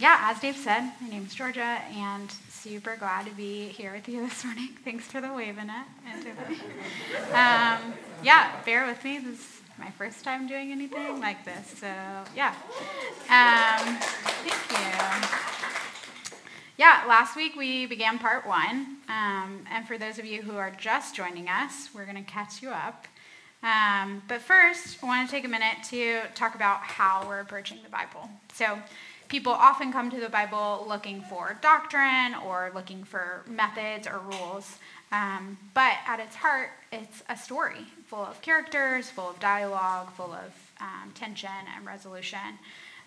yeah, as Dave said, my name is Georgia, and super glad to be here with you this morning. Thanks for the wave in it. Um, yeah, bear with me. This is my first time doing anything like this, so yeah. Um, thank you. Yeah, last week we began part one, um, and for those of you who are just joining us, we're going to catch you up. Um, but first, I want to take a minute to talk about how we're approaching the Bible. So, people often come to the Bible looking for doctrine or looking for methods or rules. Um, but at its heart, it's a story full of characters, full of dialogue, full of um, tension and resolution.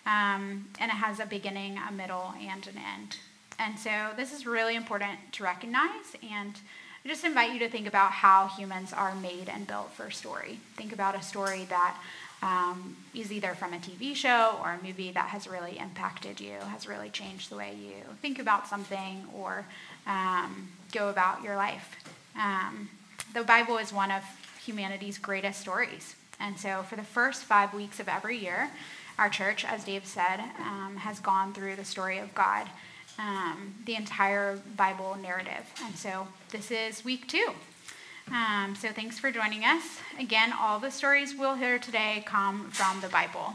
Um, and it has a beginning, a middle, and an end. And so this is really important to recognize. And I just invite you to think about how humans are made and built for story. Think about a story that um, is either from a TV show or a movie that has really impacted you, has really changed the way you think about something or um, go about your life. Um, the Bible is one of humanity's greatest stories. And so, for the first five weeks of every year, our church, as Dave said, um, has gone through the story of God, um, the entire Bible narrative. And so, this is week two. Um, so thanks for joining us. Again, all the stories we'll hear today come from the Bible.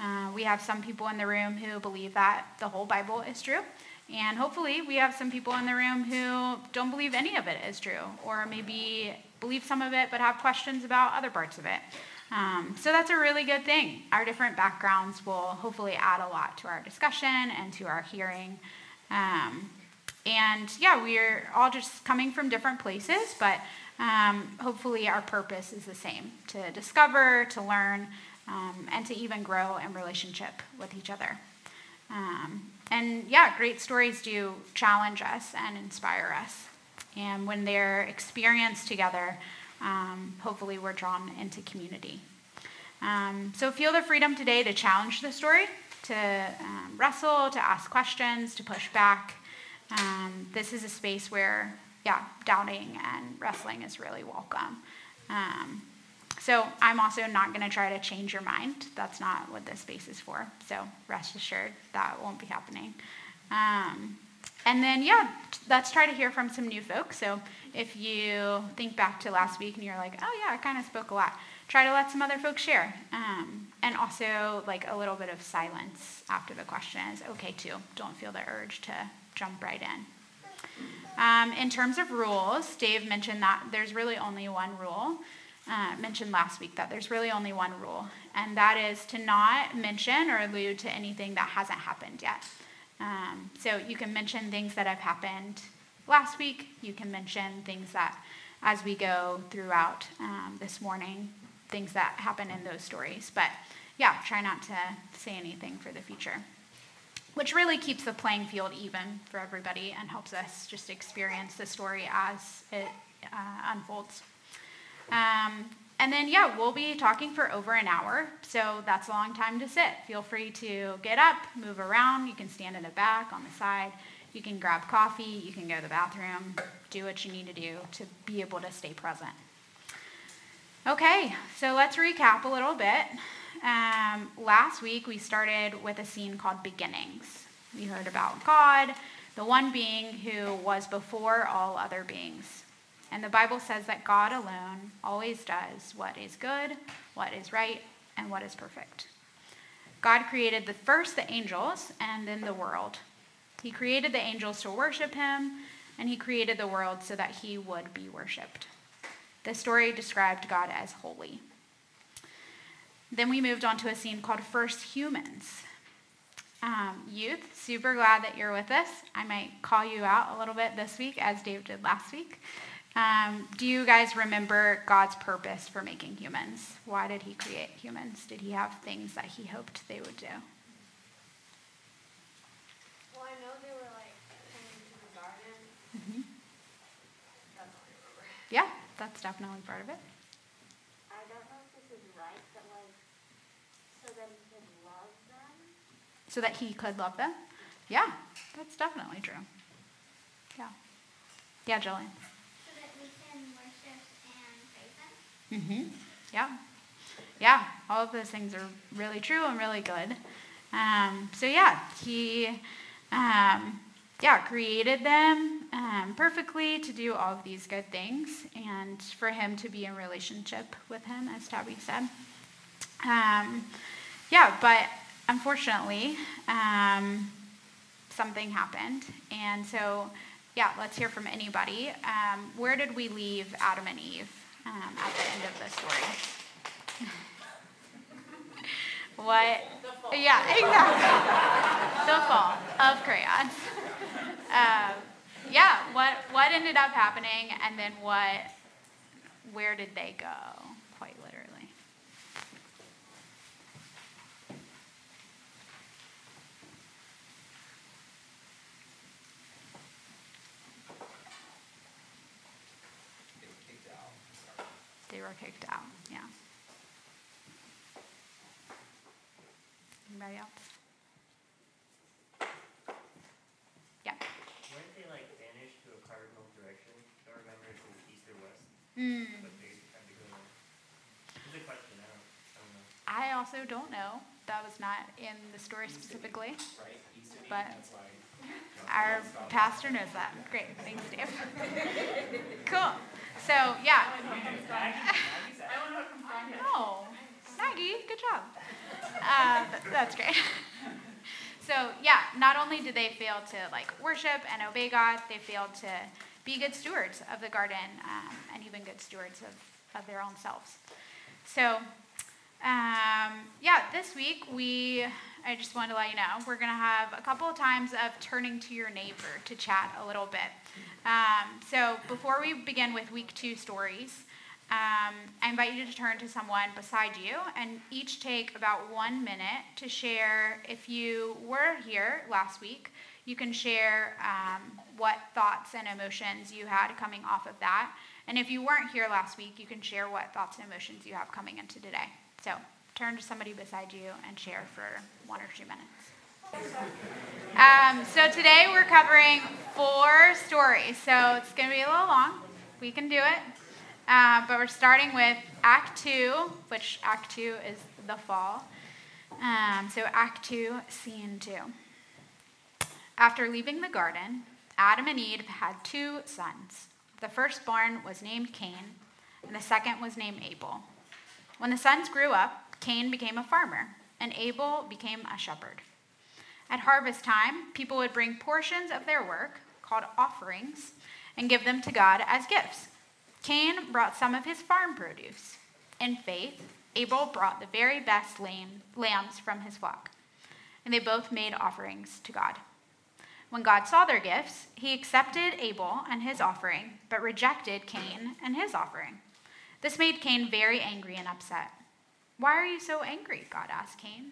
Uh, we have some people in the room who believe that the whole Bible is true. And hopefully, we have some people in the room who don't believe any of it is true, or maybe believe some of it but have questions about other parts of it. Um, so that's a really good thing. Our different backgrounds will hopefully add a lot to our discussion and to our hearing. Um, and yeah, we're all just coming from different places, but um, hopefully our purpose is the same to discover, to learn, um, and to even grow in relationship with each other. Um, and yeah, great stories do challenge us and inspire us. And when they're experienced together, um, hopefully we're drawn into community. Um, so feel the freedom today to challenge the story, to um, wrestle, to ask questions, to push back. this is a space where yeah, doubting and wrestling is really welcome. Um, so I'm also not going to try to change your mind. That's not what this space is for. So rest assured that won't be happening. Um, and then, yeah, let's try to hear from some new folks. So if you think back to last week and you're like, oh, yeah, I kind of spoke a lot, try to let some other folks share. Um, and also, like, a little bit of silence after the question is okay, too. Don't feel the urge to jump right in. Um, in terms of rules, Dave mentioned that there's really only one rule. Uh, mentioned last week that there's really only one rule, and that is to not mention or allude to anything that hasn't happened yet. Um, so you can mention things that have happened last week. You can mention things that, as we go throughout um, this morning, things that happen in those stories. But yeah, try not to say anything for the future which really keeps the playing field even for everybody and helps us just experience the story as it uh, unfolds. Um, and then, yeah, we'll be talking for over an hour, so that's a long time to sit. Feel free to get up, move around. You can stand in the back, on the side. You can grab coffee. You can go to the bathroom. Do what you need to do to be able to stay present. Okay, so let's recap a little bit. Um, last week, we started with a scene called Beginnings. We heard about God, the one being who was before all other beings. And the Bible says that God alone always does what is good, what is right, and what is perfect. God created the first the angels and then the world. He created the angels to worship him, and he created the world so that he would be worshiped. The story described God as holy. Then we moved on to a scene called First Humans. Um, youth, super glad that you're with us. I might call you out a little bit this week, as Dave did last week. Um, do you guys remember God's purpose for making humans? Why did He create humans? Did He have things that He hoped they would do? Well, I know they were like tending to the garden. Mm-hmm. That's all I remember. Yeah, that's definitely part of it. So that he could love them? Yeah, that's definitely true. Yeah. Yeah, Jillian. So that we can worship and praise him? Mm-hmm. Yeah. Yeah, all of those things are really true and really good. Um, so yeah, he um, yeah created them um, perfectly to do all of these good things, and for him to be in relationship with him, as Tabby said. Um, yeah, but unfortunately, um, something happened, and so yeah, let's hear from anybody. Um, where did we leave Adam and Eve um, at the end of the story? what? Yeah, exactly. the fall of crayons. Um, yeah, what what ended up happening, and then what? Where did they go? They were kicked out. Yeah. Anybody else? Yeah. Weren't they like vanished to a cardinal direction? Don't remember if it was east or west, Mm. but they had to go there. It's a question. I don't. I don't know. I also don't know. That was not in the story specifically, right? Used to be, But- our pastor knows that. Great, thanks, Dave. cool. So yeah. No, Maggie, good job. Uh, that's great. so yeah, not only did they fail to like worship and obey God, they failed to be good stewards of the garden um, and even good stewards of, of their own selves. So um, yeah, this week we, I just wanted to let you know, we're going to have a couple of times of turning to your neighbor to chat a little bit. Um, so before we begin with week two stories, um, I invite you to turn to someone beside you and each take about one minute to share. If you were here last week, you can share um, what thoughts and emotions you had coming off of that. And if you weren't here last week, you can share what thoughts and emotions you have coming into today. So turn to somebody beside you and share for one or two minutes. Um, so today we're covering four stories. So it's going to be a little long. We can do it. Uh, but we're starting with Act 2, which Act 2 is the fall. Um, so Act 2, Scene 2. After leaving the garden, Adam and Eve had two sons. The firstborn was named Cain, and the second was named Abel. When the sons grew up, Cain became a farmer, and Abel became a shepherd. At harvest time, people would bring portions of their work, called offerings, and give them to God as gifts. Cain brought some of his farm produce. In faith, Abel brought the very best lambs from his flock, and they both made offerings to God. When God saw their gifts, he accepted Abel and his offering, but rejected Cain and his offering. This made Cain very angry and upset. Why are you so angry? God asked Cain.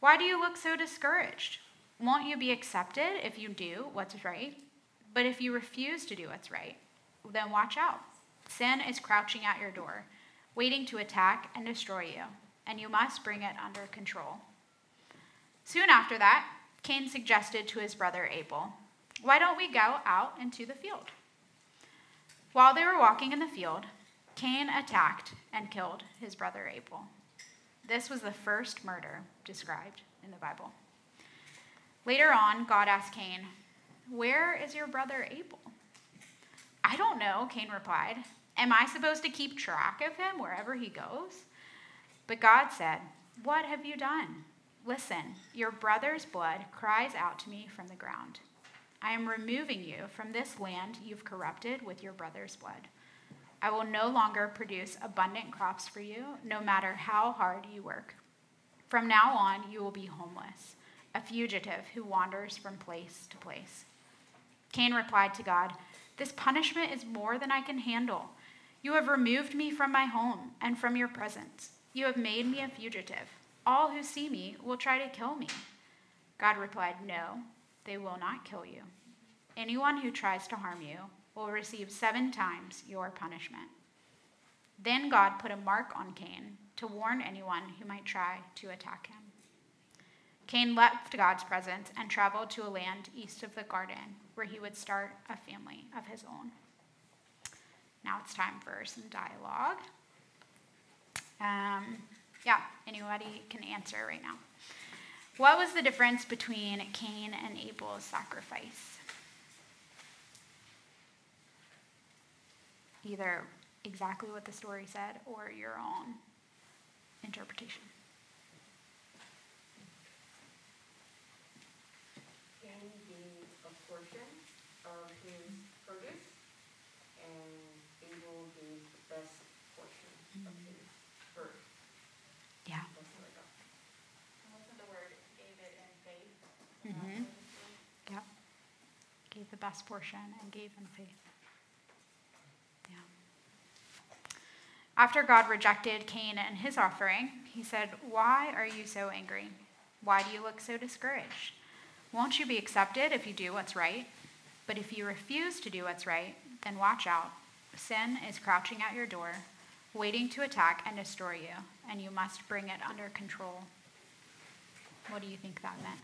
Why do you look so discouraged? Won't you be accepted if you do what's right? But if you refuse to do what's right, then watch out. Sin is crouching at your door, waiting to attack and destroy you, and you must bring it under control. Soon after that, Cain suggested to his brother Abel, Why don't we go out into the field? While they were walking in the field, Cain attacked and killed his brother Abel. This was the first murder described in the Bible. Later on, God asked Cain, Where is your brother Abel? I don't know, Cain replied. Am I supposed to keep track of him wherever he goes? But God said, What have you done? Listen, your brother's blood cries out to me from the ground. I am removing you from this land you've corrupted with your brother's blood. I will no longer produce abundant crops for you, no matter how hard you work. From now on, you will be homeless, a fugitive who wanders from place to place. Cain replied to God, This punishment is more than I can handle. You have removed me from my home and from your presence. You have made me a fugitive. All who see me will try to kill me. God replied, No, they will not kill you. Anyone who tries to harm you will receive seven times your punishment. Then God put a mark on Cain to warn anyone who might try to attack him. Cain left God's presence and traveled to a land east of the garden where he would start a family of his own. Now it's time for some dialogue. Um, yeah, anybody can answer right now. What was the difference between Cain and Abel's sacrifice? Either exactly what the story said or your own interpretation. Cain gave a portion of his produce, and Abel gave the best portion of his herd. Yeah. That's what I got. Wasn't the word gave it in faith? Mhm. Yep. Gave the best portion and gave in faith. After God rejected Cain and his offering, he said, Why are you so angry? Why do you look so discouraged? Won't you be accepted if you do what's right? But if you refuse to do what's right, then watch out. Sin is crouching at your door, waiting to attack and destroy you, and you must bring it under control. What do you think that meant?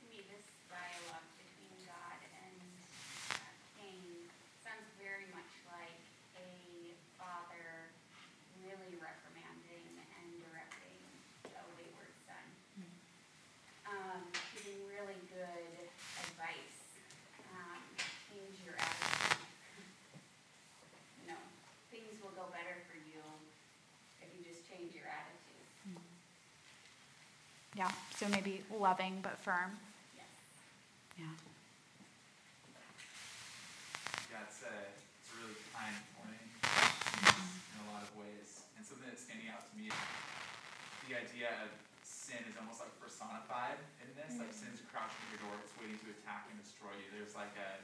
To me, this dialogue between God and uh, Cain sounds very much like a father really reprimanding and directing a wayward son. Um, giving really good advice. Um, change your attitude. You know, things will go better for you if you just change your attitude. Yeah, so maybe loving but firm. Yes. Yeah. Yeah, it's a, it's a really kind morning in a lot of ways. And something that's standing out to me is the idea of sin is almost like personified in this. Like mm-hmm. sin's crouching at your door, it's waiting to attack and destroy you. There's like a,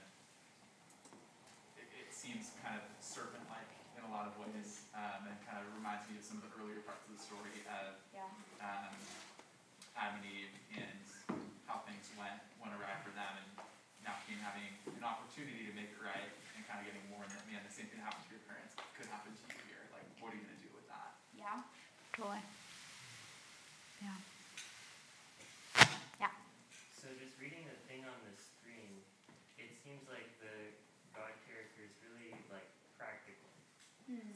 it, it seems kind of serpent-like in a lot of ways, um, and kind of reminds me of some of the earlier parts of the story of Yeah. um, Adam and Eve and how things went went awry for them, and now Cain having an opportunity to make it right and kind of getting more. And man, the same thing happened to your parents could happen to you here. Like, what are you gonna do with that? Yeah. Totally. Yeah. Yeah. So just reading the thing on the screen, it seems like the God character is really like practical,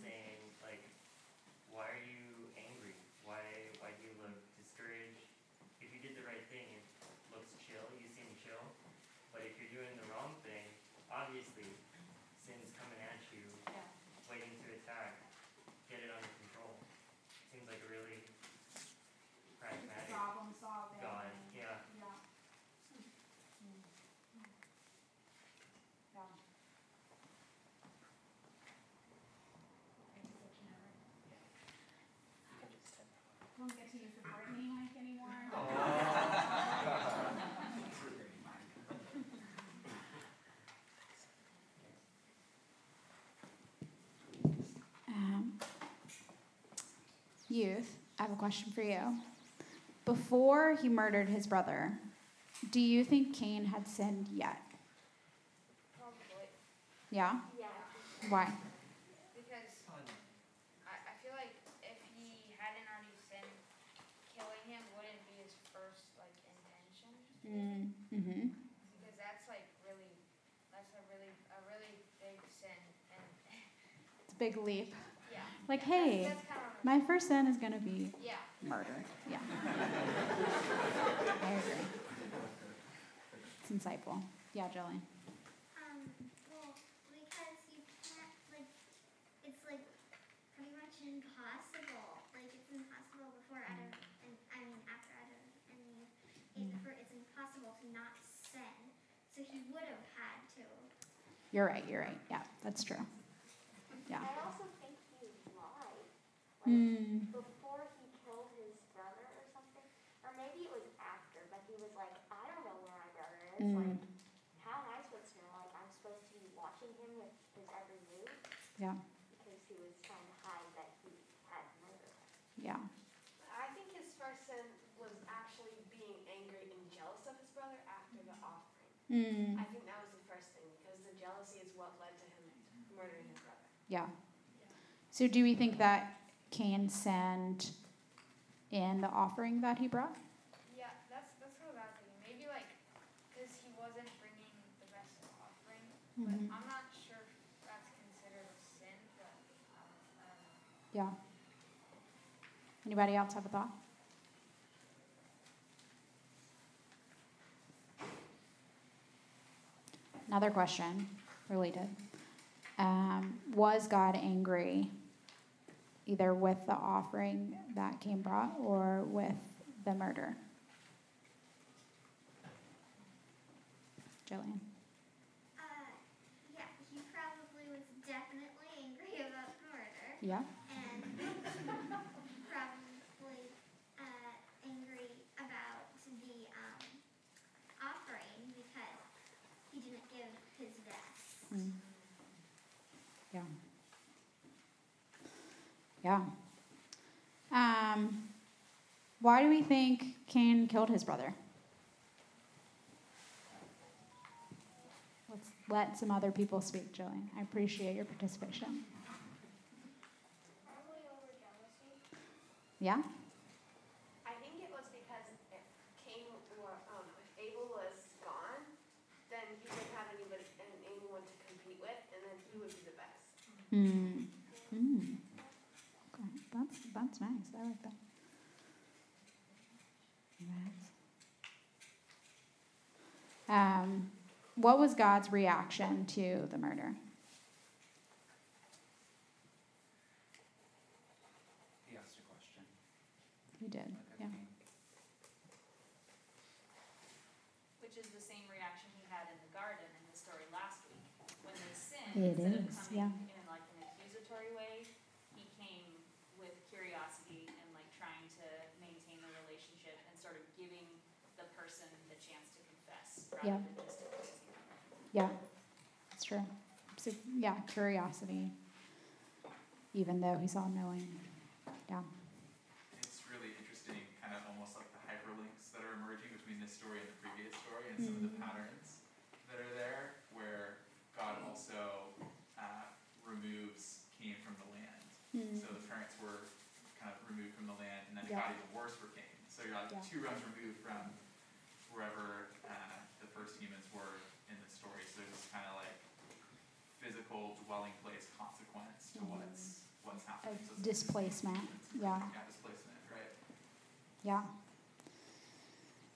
saying like, why are you angry? Why why do you look discouraged? If you did the right thing, it looks chill. You seem chill. But if you're doing the wrong thing, obviously, sin's coming at you, Yeah. waiting to attack. Get it under control. Seems like a really pragmatic Problem solving. God. Yeah. Yeah. Yeah. Don't get to use the Brittany mic anymore. Um, youth, I have a question for you. Before he murdered his brother, do you think Cain had sinned yet? Probably. Yeah? Yeah. Why? Because I, I feel like if he hadn't already sinned, killing him wouldn't be his first like intention. Mm-hmm. Because that's like really, that's a really, a really big sin. And It's a big leap. yeah. Like, Yeah, that's- hey, That's kind of. my first sin is going to be Yeah. murder. Yeah. I agree. It's insightful. Yeah, Jillian. Um, well, because you can't, like, it's like pretty much impossible. Like, it's impossible before Adam, and I mean, after Adam and Eve, it, for, it's impossible to not sin. So he would have had to. You're right. You're right. Yeah, that's true. Yeah. I also think he lied. Like, Mm. before he killed his brother or something, or maybe it was after, but he was like, I don't know where my brother is. Mm. Like, how am I supposed to know? Like, I'm supposed to be watching him with his every move Yeah. because he was trying to hide that he had murdered. Yeah. I think his first sin was actually being angry and jealous of his brother after the offering. Mm. I think that was the first thing because the jealousy is what led to him murdering his brother. Yeah. So do we think that Cain sinned in the offering that he brought? Yeah, that's that's what I was thinking. Maybe like, because he wasn't bringing the best offering, Mhm. but I'm not sure if that's considered a sin. But um, know. Yeah. Anybody else have a thought? Another question related. Um, was God angry either with the offering that Cain brought or with the murder? Jillian. Uh, yeah, he probably was definitely angry about murder. Yeah. and probably uh, angry about the um, offering because he didn't give his best. Mm. Yeah. Yeah. Um, why do we think Cain killed his brother? Let's let some other people speak, Jillian. I appreciate your participation. Probably over jealousy. Yeah? I think it was because if Cain or um, if Abel was gone, then he wouldn't have anybody and anyone to compete with, and then he would be the best. Hmm. Okay. That's that's nice. I like that. Um, what was God's reaction to the murder? He asked a question. He did. Yeah. Which is the same reaction he had in the garden in the story last week. When they sinned, It instead is, of coming yeah. in like an accusatory way, he came with curiosity and like trying to maintain the relationship and sort of giving the person the chance to confess Yeah. rather than just accusing them. Yeah. That's true. So yeah, curiosity. Even though he saw knowing. Yeah. It's really interesting, kind of almost like the hyperlinks that are emerging between this story and the previous story and some of the patterns that are there, where God also uh, removes Cain from the land. So the parents were kind of removed from the land, and then it got even worse for Cain. So you're like Yeah. two runs removed from wherever uh, the first humans were in the story. So there's this kind of like physical dwelling place consequence to what's what's happening. So displacement. Yeah. Yeah, displacement, right? Yeah.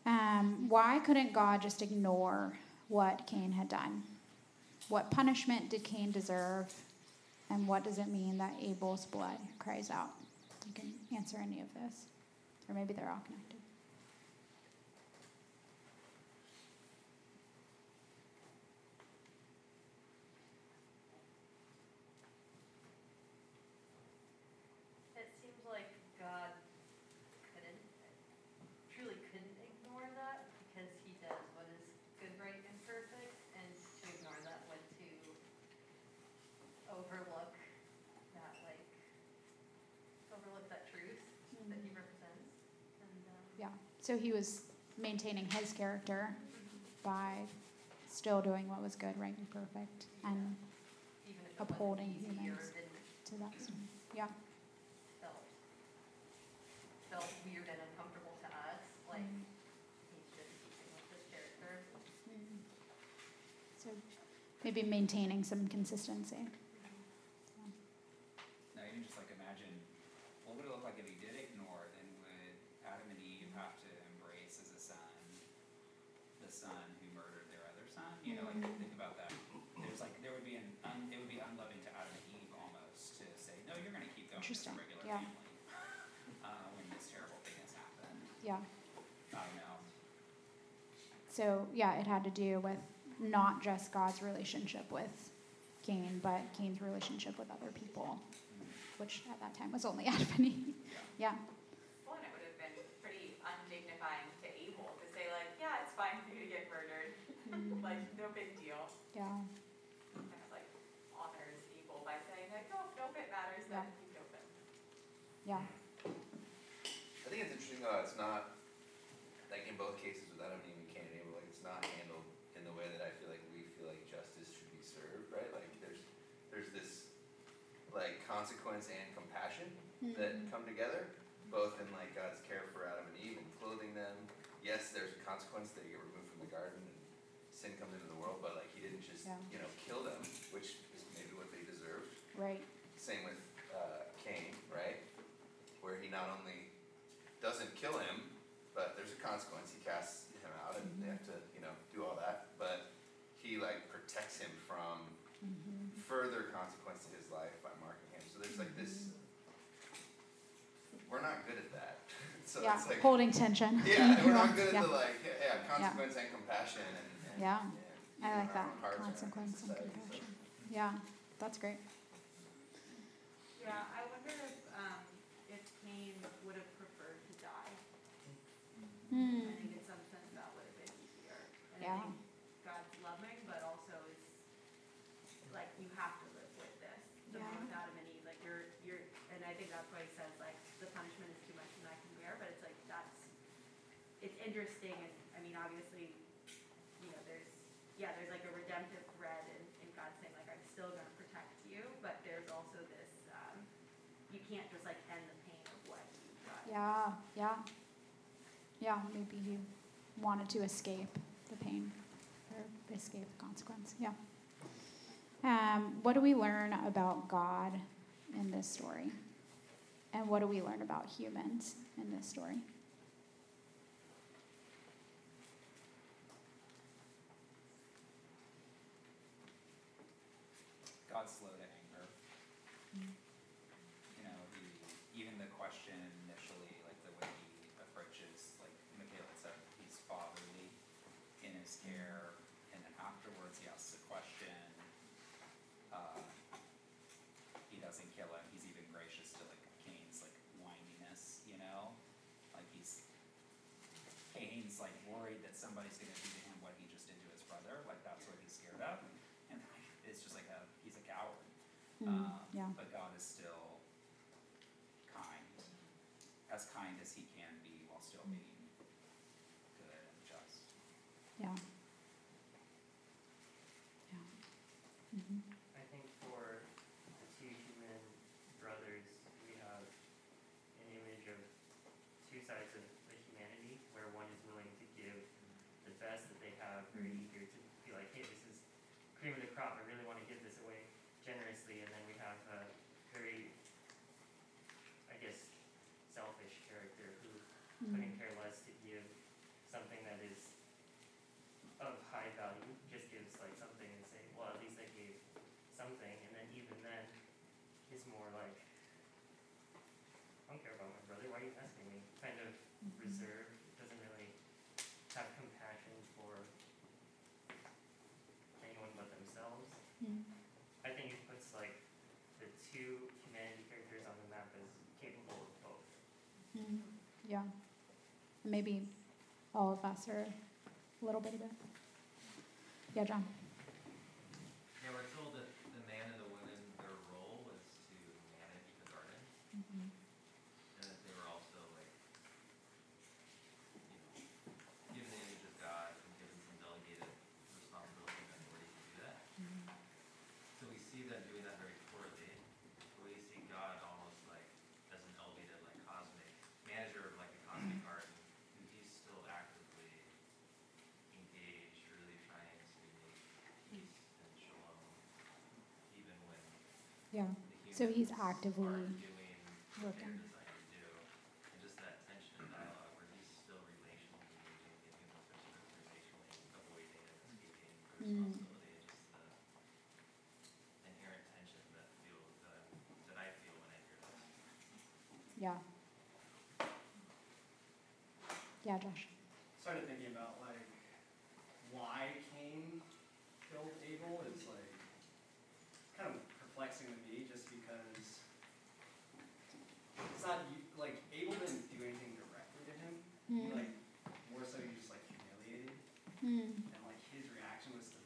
Um, why couldn't God just ignore what Cain had done? What punishment did Cain deserve? And what does it mean that Abel's blood cries out? You can answer any of this. Or maybe they're all connected. It seems like God couldn't, truly couldn't ignore that because he does what is good, right, and perfect, and to ignore that would to overlook that, like, overlook that truth that he represents, and, um. Yeah. So he was maintaining his character by still doing what was good, right, and perfect. And Even upholding humans. to that. Yeah. felt, felt weird and uncomfortable to us, like, he's just keeping with this character. Mm. So maybe maintaining some consistency. Now you can just like imagine, what would it look like if he did ignore, then would Adam and Eve have to embrace as a son, the son who murdered their other son? You know, like Mm-hmm. think about that. There's like, there would be an, un, it would be unloving to Adam and Eve almost to say, no, you're gonna keep going as a Interesting, regular yeah. family. Uh, when this terrible thing has happened. Yeah. I don't know. So yeah, it had to do with not just God's relationship with Cain, but Cain's relationship with other people, which at that time was only Adam and Eve. Yeah. Well, and it would have been pretty undignifying to Abel to say like, yeah, it's fine for you to get murdered, Mm, like no big deal. yeah. Kind of like honors Abel by saying like, no, no bit matters Yeah. that you killed him. Yeah. I think it's interesting though, it's not, like in both cases with Adam and Eve and Cain and Abel, like it's not handled in the way that I feel like we feel like justice should be served, right? Like there's, there's this like consequence and compassion that mm-hmm. come together, both in like God's care for Adam and Eve and clothing them. Yes, there's a consequence, they get removed from the garden and sin comes into the world, but like he didn't just, Yeah. you know, kill them, which is maybe what they deserved. Right. Same with uh, Cain, right? Where he not only doesn't kill him, but there's a consequence. He casts him out, and they have to, you know, do all that. But he like protects him from mm-hmm. further consequence to his life by marking him. So there's like this. We're not good at that. so yeah, it's like holding tension. yeah, we're not good at yeah. the like yeah, yeah consequence and compassion and, and Yeah. and I like that own hearts and our consequence and society, so. compassion. Yeah, that's great. Yeah, I wonder if Cain would have preferred to die. Hmm. I think in some sense that would have been easier. And I think God's loving, but also is, like, you have to live with this. The Yeah. both Adam and Eve, like, you're, you're, and I think that's why he says, like, the punishment is too much than I can bear, but it's like, that's, it's interesting, and, I mean, obviously, you know, there's, yeah, there's like a redemptive thread in, in God saying, like, I'm still gonna protect you, but there's also this, um, you can't just like end the pain of what you've done. Yeah, yeah. Yeah, maybe he wanted to escape the pain or escape the consequence. Yeah. Um, what do we learn about God in this story? And what do we learn about humans in this story? God's slow to anger. You know, he, even the question initially, like the way he approaches, like Michaela said, he's fatherly in his care, and then afterwards he asks a question. Uh, he doesn't kill him. He's even gracious to like Cain's like whininess, you know, like he's Cain's like worried that somebody's gonna do to him what he just did to his brother. Like that's what he's scared of, and it's just like a he's a coward. Mm, yeah. But God is still kind, as kind as He can be while still being good and just. Yeah. Yeah. hmm I think for the two human brothers, we have an image of two sides of the humanity, where one is willing to give the best that they have, very eager to be like, hey, this is cream of the crop. I really want to give this away generously, and then we have a very, I guess, selfish character who couldn't care less to give something that is of high value, just gives like something and say, well, at least I gave something, and then even then, is more like, I don't care about my brother, why are you asking me? Kind of reserved, doesn't really have compassion for anyone but themselves. Mm. I think it puts like the two humanity characters on the map as capable of both. Mm. Yeah. Maybe all of us are a little bit of it. Yeah, John. Yeah, we're told that the man and the woman, their role was to manage the garden, Mm-hmm. and that they were also like, you know, given the image of God and given some delegated responsibility and authority to do that. So we see them doing that very poorly, but we see God almost like as an elevated, like cosmic manager of like a cosmic garden, and he's still actively engaged, really trying to make peace and shalom, even when Yeah. the So he's actively working. designed to do. And just that tension and dialogue where he's still relationally engaging, the humans are sort of relationally avoiding and escaping Mm. responsibility, and just the inherent tension that feel, that, I- that I feel when I hear this. Yeah. Yeah, Josh. started thinking about like why Cain killed Abel is like kind of perplexing to me just because it's not you- like Abel didn't do anything directly to him. He Mm. like more so he just like humiliated Mm. and like his reaction was to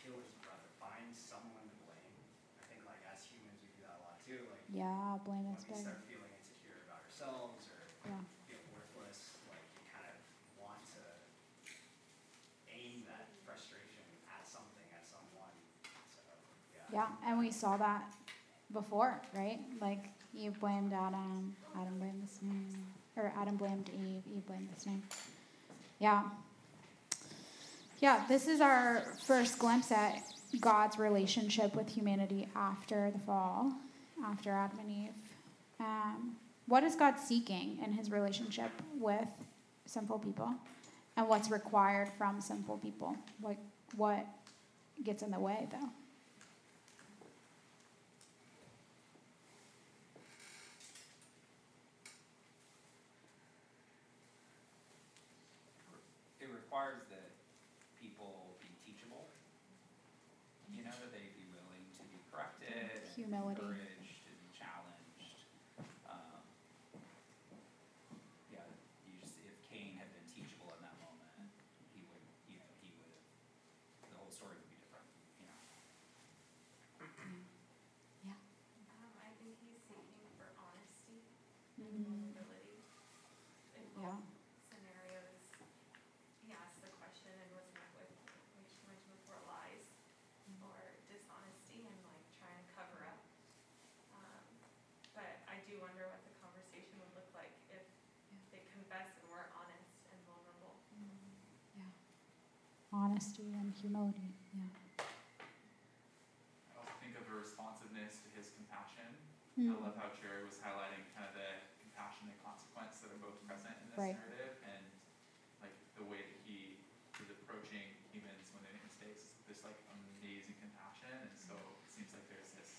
kill his brother, find someone to blame. I think like as humans we do that a lot too. Like Yeah, blame when is we big. start feeling insecure about ourselves or Yeah. feel worthless, like you kind of want to aim that frustration at something, at someone. So, yeah. And we saw that before, right? Like Eve blamed Adam, Adam blamed the snake, or Adam blamed Eve, Eve blamed the snake. Yeah. Yeah, this is our first glimpse at God's relationship with humanity after the fall, after Adam and Eve. Um, what is God seeking in his relationship with sinful people? And what's required from sinful people? Like, what gets in the way, though? It requires that people be teachable, you know, that they be willing to be corrected, and Humility. encouraged, and challenged. Um, yeah, you just, if Cain had been teachable in that moment, he would, you know, he would have, the whole story would be different, you know. Um, I think he's seeking for honesty and Mm, vulnerability. In Yeah. both scenarios, he asked the question and was met with, which you mentioned before, lies or dishonesty and like trying to cover up. Um, but I do wonder what the conversation would look like if they confessed and were honest and vulnerable. Honesty and humility. Yeah. I also think of a responsiveness to his compassion. I Mm, love how Jerry was highlighting kind of the compassion and consequence that are both present in this Right. narrative, and like the way that he is approaching humans when they make mistakes, this like amazing compassion, and so it seems like there's this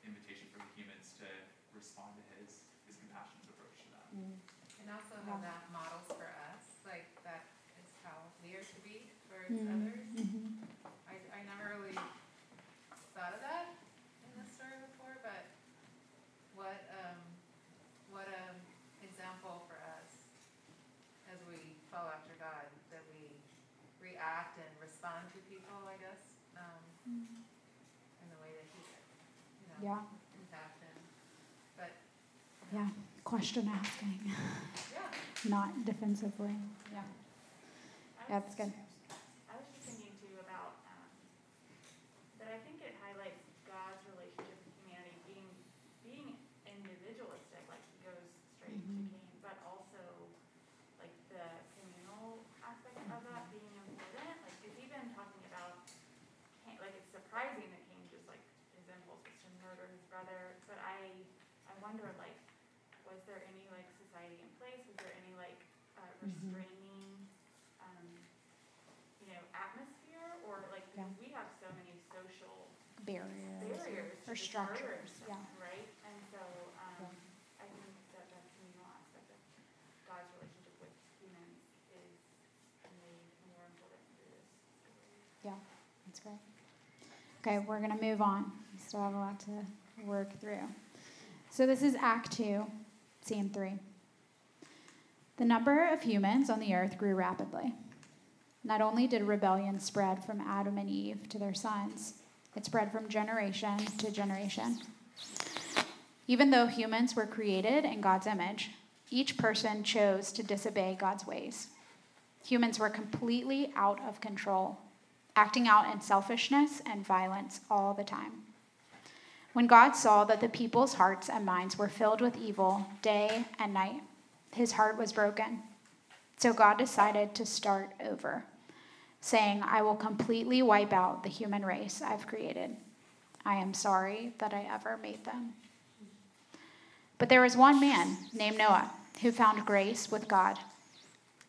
invitation for the humans to respond to his his compassionate approach to them. mm, And also how that models for us, like that is how we are to be towards mm, others. mhm. I, I never really thought of that in this story before, but what, um, what um example for us as we follow after God, that we react and respond to people, I guess, um, in the way that He, you know, Yeah. compassion. But, Yeah. Question asking, yeah, not defensively. Yeah. I Yeah, was that's good. I was just thinking too about, um, that I think it highlights God's relationship with humanity being, being individualistic, like he goes straight to Mhm. Cain, but also like the communal aspect of that being important, like it's even talking about Cain, like it's surprising that Cain just like, his impulse was to murder his brother, but I, I wonder like, was there any like society in place, was there any like, uh, Mhm. restraining, um, you know, atmosphere, or like, because we have so many social Barriers. barriers Or structures. Yeah. right? And so, um, Yeah. I think that that communal aspect of God's relationship with humans is made more important through this. Yeah, that's great. Okay, we're going to move on. We still have a lot to work through. So, this is Act 2, Scene 3. The number of humans on the earth grew rapidly. Not only did rebellion spread from Adam and Eve to their sons, it spread from generation to generation. Even though humans were created in God's image, each person chose to disobey God's ways. Humans were completely out of control, acting out in selfishness and violence all the time. When God saw that the people's hearts and minds were filled with evil day and night, his heart was broken. So God decided to start over, saying, I will completely wipe out the human race I've created. I am sorry that I ever made them. But there was one man named Noah who found grace with God.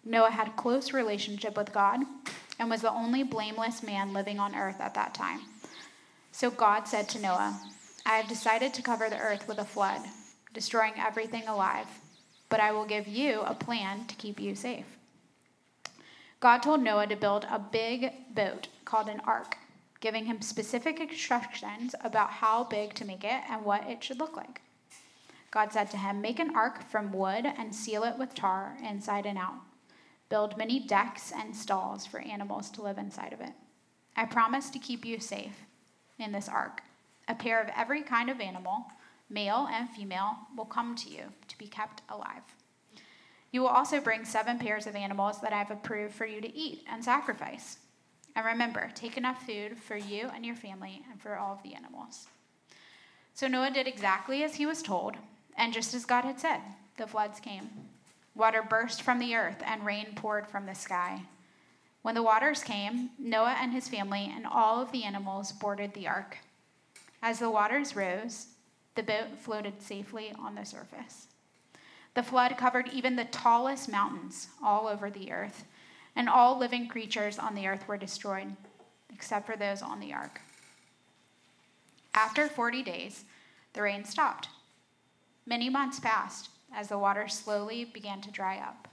Noah had a close relationship with God and was the only blameless man living on earth at that time. So God said to Noah, I have decided to cover the earth with a flood, destroying everything alive, but I will give you a plan to keep you safe. God told Noah to build a big boat called an ark, giving him specific instructions about how big to make it and what it should look like. God said to him, Make an ark from wood and seal it with tar inside and out. Build many decks and stalls for animals to live inside of it. I promise to keep you safe in this ark. A pair of every kind of animal, male and female, will come to you to be kept alive. You will also bring seven pairs of animals that I have approved for you to eat and sacrifice. And remember, take enough food for you and your family and for all of the animals. So Noah did exactly as he was told, and just as God had said, the floods came. Water burst from the earth, and rain poured from the sky. When the waters came, Noah and his family and all of the animals boarded the ark. As the waters rose, the boat floated safely on the surface. The flood covered even the tallest mountains all over the earth, and all living creatures on the earth were destroyed, except for those on the ark. After 40 days, the rain stopped. Many months passed as the water slowly began to dry up.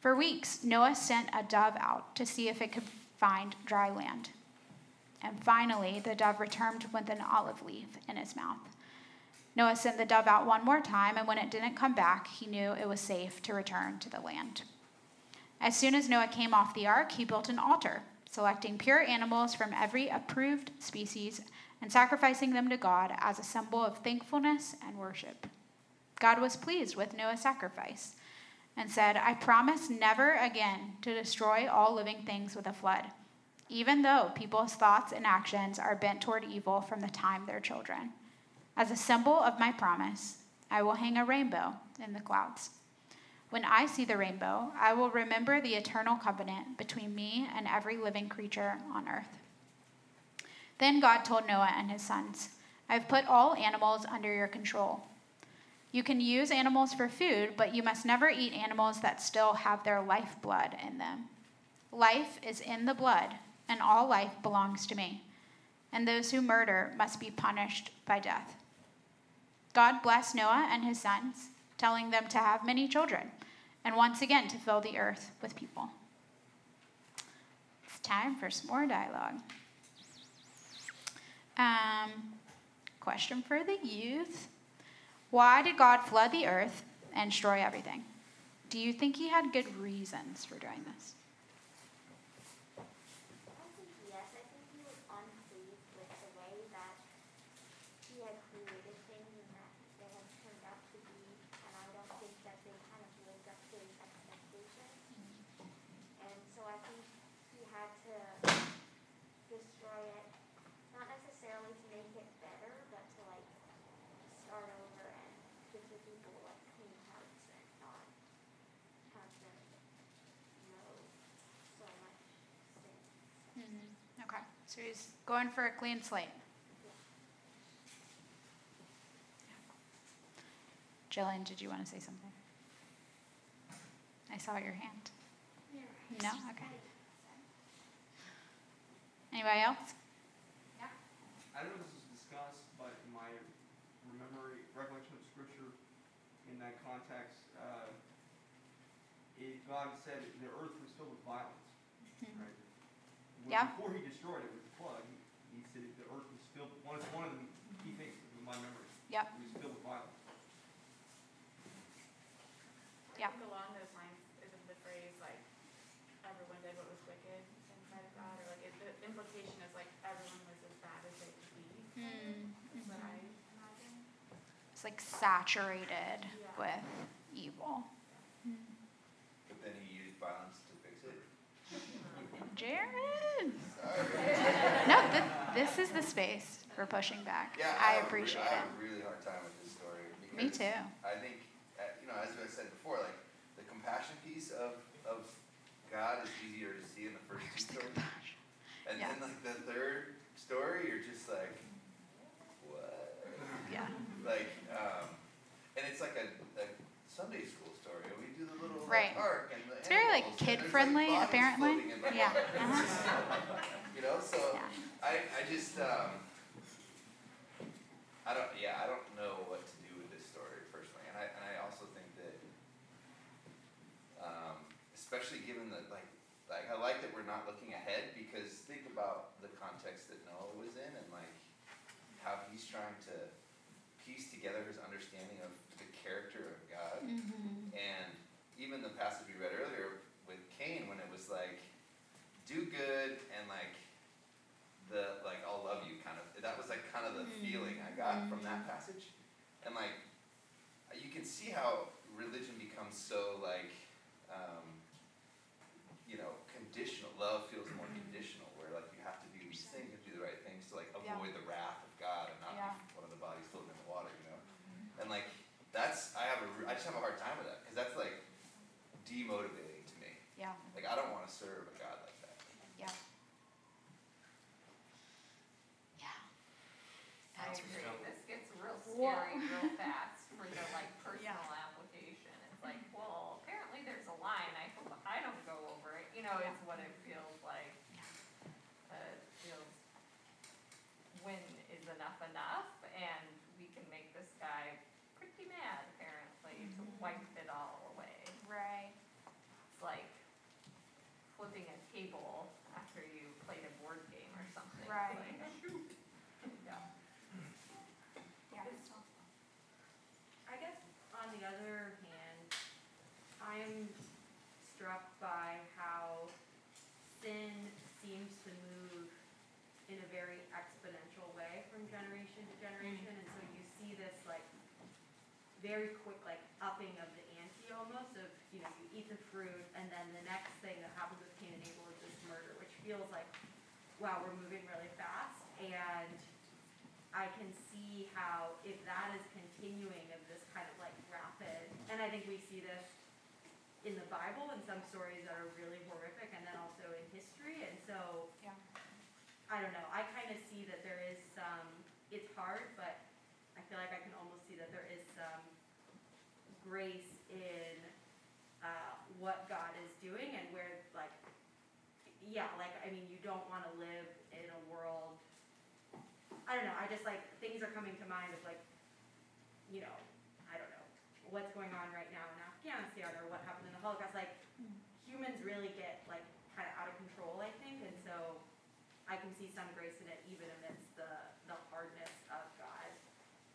For weeks, Noah sent a dove out to see if it could find dry land. And finally, the dove returned with an olive leaf in his mouth. Noah sent the dove out one more time, and when it didn't come back, he knew it was safe to return to the land. As soon as Noah came off the ark, he built an altar, selecting pure animals from every approved species and sacrificing them to God as a symbol of thankfulness and worship. God was pleased with Noah's sacrifice and said, I promise never again to destroy all living things with a flood, even though people's thoughts and actions are bent toward evil from the time they're children. As a symbol of my promise, I will hang a rainbow in the clouds. When I see the rainbow, I will remember the eternal covenant between me and every living creature on earth. Then God told Noah and his sons, I have put all animals under your control. You can use animals for food, but you must never eat animals that still have their lifeblood in them. Life is in the blood, and all life belongs to me. And those who murder must be punished by death. God blessed Noah and his sons, telling them to have many children, and once again to fill the earth with people. It's time for some more dialogue. Um, question for the youth Why did God flood the earth and destroy everything? Do you think he had good reasons for doing this? I think yes. I think he was unpleased with the way that he had created things and that they had turned out to be, and I don't think that they kind of lived up to his expectations. And so I think he had to destroy it, not necessarily to make it better, but to like start over and give the people like clean hearts and not have them know so much sin. Okay, so he's going for a clean slate. Jillian, did you want to say something? I saw your hand. No? Okay. Anybody else? I know this was discussed, but in my memory, recollection of scripture in that context, uh, it, God said the earth was filled with violence, mm-hmm. right? When- Yeah. Before he destroyed it with the flood, he, he said the earth was filled, one of, one of the key mm-hmm. things in my memory. Yep. It was filled with violence. I think along those lines, isn't the phrase like, everyone did what was wicked inside of God, or like, it, the implication is like, everyone was as bad as they could be. Hmm. Is what I imagine. It's like saturated Yeah. With evil. But then he used violence to fix it. Jared! Sorry. No, th- this is the space for pushing back. Yeah, I have a re- appreciate I it. have a really hard time with this story. Me too. I think, uh, you know, as I said before, like the compassion piece of, of God is easier to see in the first two stories. And Yeah. then like the third story, you're just like, what? Yeah. Like, um, and it's like a Sunday school story. We do the little Right. like, ark and the It's very like kid friendly, like, apparently. floating in the Yeah. Uh-huh. You know, so I, I just, um, I don't, yeah, I don't know what to do with this story personally, and I, and I also think that, um, especially given that, like, like, I like that we're not looking ahead, because think about the context that Noah was in, and like, how he's trying to piece together his understanding of the character of God. Mm-hmm. And even the passage we read earlier with Cain, when it was like, do good and like the like I'll love you kind of that was like kind of the mm-hmm. feeling I got from that mm-hmm. passage. And like you can see how religion becomes so like um, you know, conditional. Love feels more mm-hmm. conditional, where like you have to do these things, you do the right things to like Yeah. avoid the wrath of God and not Yeah. be one of the bodies floating in the water, you know. And like that's I have a I just have a hard time with that because that's like demotivating to me. Yeah. Like I don't want to serve a God like that. Yeah. Yeah. I That's agree. real. This gets real Whoa. scary real fast for the like personal application. I'm struck by how sin seems to move in a very exponential way from generation to generation, mm. and so you see this like very quick like upping of the ante almost of you know you eat the fruit and then the next thing that happens with Cain and Abel is this murder, which feels like wow we're moving really fast. And I can see how if that is continuing of this kind of like rapid, and I think we see this in the Bible and some stories that are really horrific, and then also in history, and so Yeah. I don't know. I kind of see that there is some. It's hard, but I feel like I can almost see that there is some grace in uh, what God is doing, and where like, yeah, like I mean, you don't want to live in a world I don't know, I just like, things are coming to mind of like, you know, I don't know, what's going on right now in Afghanistan or what happened in the Holocaust, like, humans really get like kind of out of control, I think, and so I can see some grace in it even amidst the, the hardness of God,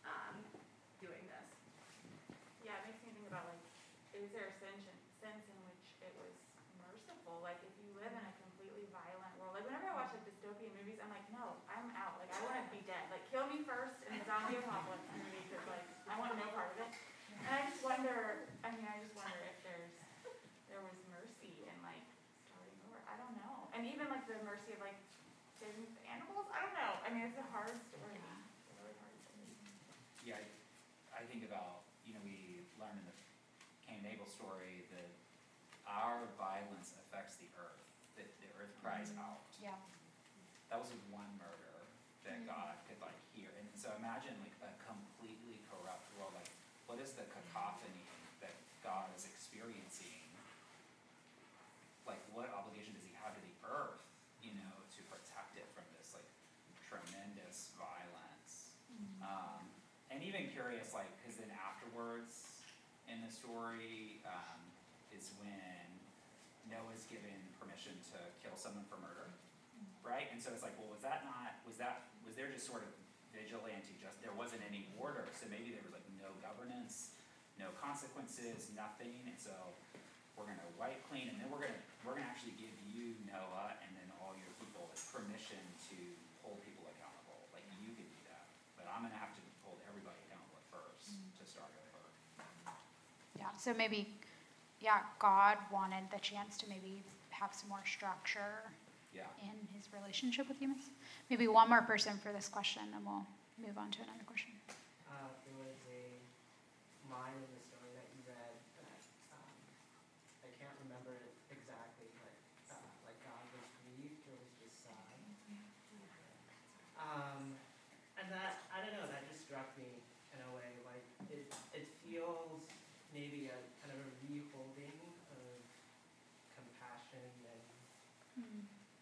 um, doing this. Yeah, it makes me think about like, is there a sense, sense in which it was merciful? Like if you live in a completely violent world, like whenever I watch like dystopian movies, I'm like, no, I'm out. Like I want to be dead. Like kill me first in the zombie apocalypse movie because like I want no part of it. And I just wonder. I mean, I just wonder if there's there was mercy in like starting over. I don't know. And even like the mercy of like saving animals. I don't know. I mean, it's a hard story. It's a really hard story. Yeah, I, I think about, you know, we learn in the Cain and Abel story that our violence affects the earth, that the earth cries mm-hmm. out. Yeah. That was one murder that God could like hear, and so imagine like a completely corrupt world, like what is the cacophony that God is experiencing? Like what obligation does he have to the earth, you know, to protect it from this like tremendous violence? Um, and even curious, like, because then afterwards in the story um, is when Noah's given permission to kill someone for murder, right? And so it's like, well, was that not, was that, was there just sort of vigilante, justice? there wasn't any order, so maybe there was like no governance, no consequences, nothing, and so we're gonna wipe clean, and then we're gonna, we're gonna actually give you, Noah, and then all your people, like, permission to hold people accountable, like, you can do that, but I'm gonna have to hold everybody accountable at first to start over. Yeah, so maybe, yeah, God wanted the chance to maybe have some more structure Yeah. in his relationship with humans. Maybe one more person for this question, and we'll move on to another question. Uh, there was a line in the story that you read that um, I can't remember it exactly, but uh, like God was grieved, there was this sigh. Um, and that I don't know, that just struck me in a way. Like it, it feels maybe a kind of a reholding of compassion and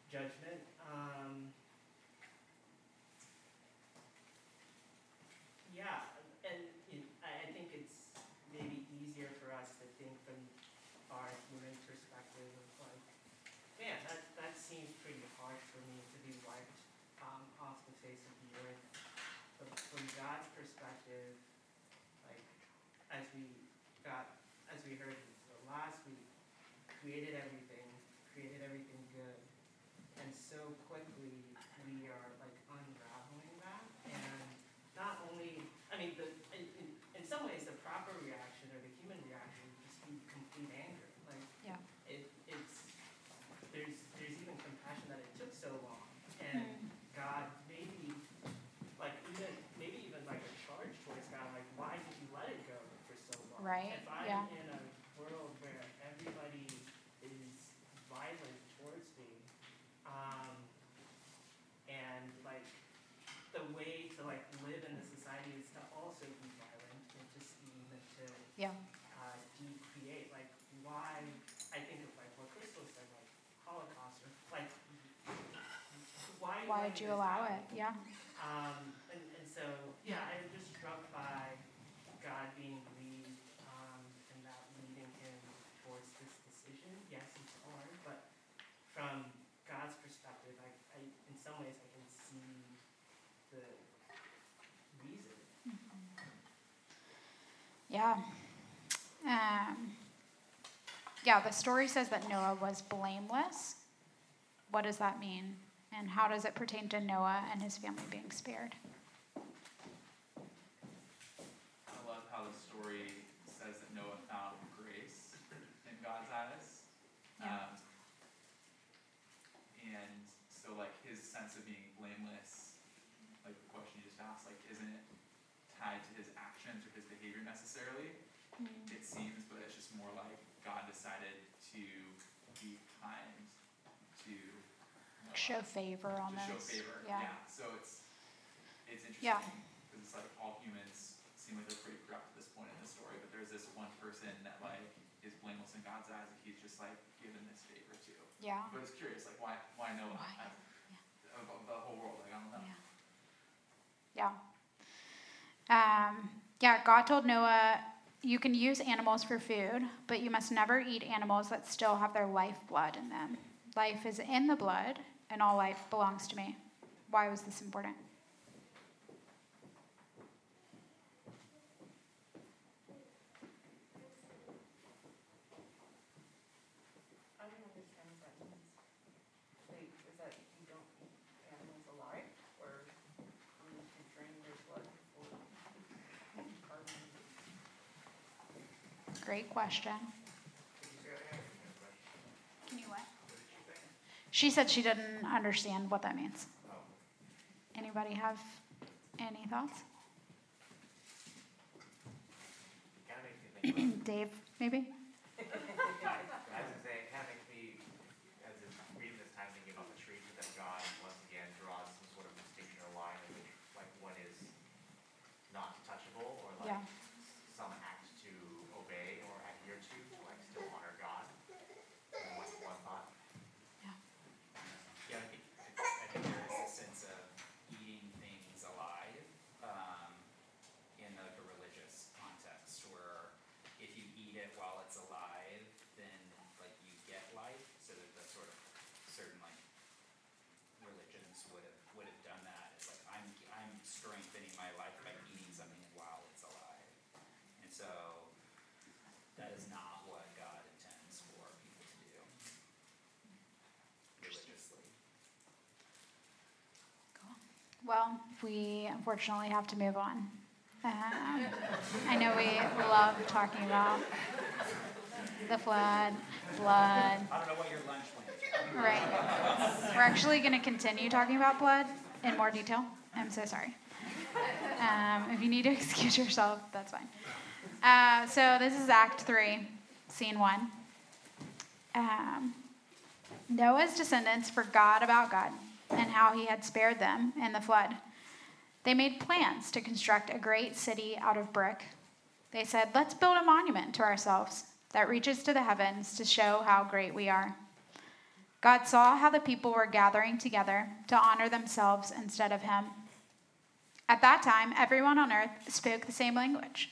judgment. Um, yeah, and it, I think it's maybe easier for us to think from our human perspective of like, man, that, that seems pretty hard for me to be wiped um, off the face of the earth. But from God's perspective, like, as we got, as we heard the last week, created everything, created everything good, and so quickly we are like unraveling that, and not only, I mean, the, in, in, in some ways, the proper reaction or the human reaction would just be complete anger, like, Yeah. it, it's, there's, there's even compassion that it took so long, and hmm. God maybe, like even, maybe even like a charge towards God, like why did you let it go for so long? Right, If I'm yeah. in a world where everybody is violent towards me, um, and like the way to like live in the society is to also be violent and to scheme and to Yeah. uh, decreate. Like why? I think of like what Crystal said, like Holocaust, or like why? Did you allow it? Yeah. Um, and, and so, yeah, I'm just struck by God being grieved um, and that leading him towards this decision. Yes, it's hard, but from God's perspective, I, I, in some ways, I can see the reason. Yeah. Um, Yeah, the story says that Noah was blameless. What does that mean? And how does it pertain to Noah and his family being spared? I love how the story says that Noah found grace in God's eyes. Yeah. Um, and so like his sense of being blameless, like the question you just asked, like isn't it tied to his actions or his behavior necessarily? It seems, but it's just more like God decided to be kind to Noah. Show favor on to show favor. Yeah. So it's it's interesting Yeah. because it's like all humans seem like they're pretty corrupt at this point in the story, but there's this one person that like is blameless in God's eyes and he's just like given this favor to. Yeah. But it's curious, like why why Noah? Why? I, About the whole world, like I don't know. Yeah. Um, yeah, God told Noah, you can use animals for food, but you must never eat animals that still have their lifeblood in them. Life is in the blood, and all life belongs to me. Why was this important? Great don't understand what that means. Like, is that you don't eat animals alive, or you need to drain their blood before you carve them? Great question. Can you what? What did you think? She said she didn't understand what that means. Anybody have any thoughts? Kind of makes me think about, Dave, maybe? I was gonna say, it kind of makes me, as in reading this time, thinking about the tree, that God once again draws some sort of distinction or line of which, like, what is not touchable, or like Yeah. some act to obey or adhere to, to like still honor God. And One, one thought. Yeah, I think, I think there is a sense of eating things alive, um, in like a religious context where if you eat it while it's alive, then like you get life, so that the sort of certain like religions would have, would have done that, it's like I'm, I'm strengthening my life by eating something while it's alive. And so, that is not what God intends for people to do religiously. Well, we unfortunately have to move on. Um, I know we love talking about the flood, blood. I don't know what your lunch went. Right. We're actually going to continue talking about blood in more detail. I'm so sorry. Um, if you need to excuse yourself, that's fine. Uh, so this is Act 3, Scene 1. Um, Noah's descendants forgot about God and how he had spared them in the flood. They made plans to construct a great city out of brick. They said, Let's build a monument to ourselves that reaches to the heavens to show how great we are. God saw how the people were gathering together to honor themselves instead of him. At that time, everyone on earth spoke the same language.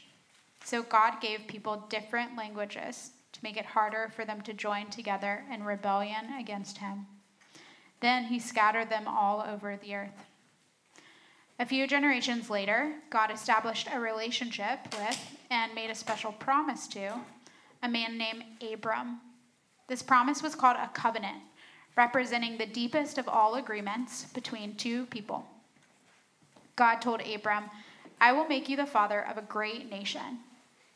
So God gave people different languages to make it harder for them to join together in rebellion against him. Then he scattered them all over the earth. A few generations later, God established a relationship with and made a special promise to a man named Abram. This promise was called a covenant, representing the deepest of all agreements between two people. God told Abram, I will make you the father of a great nation,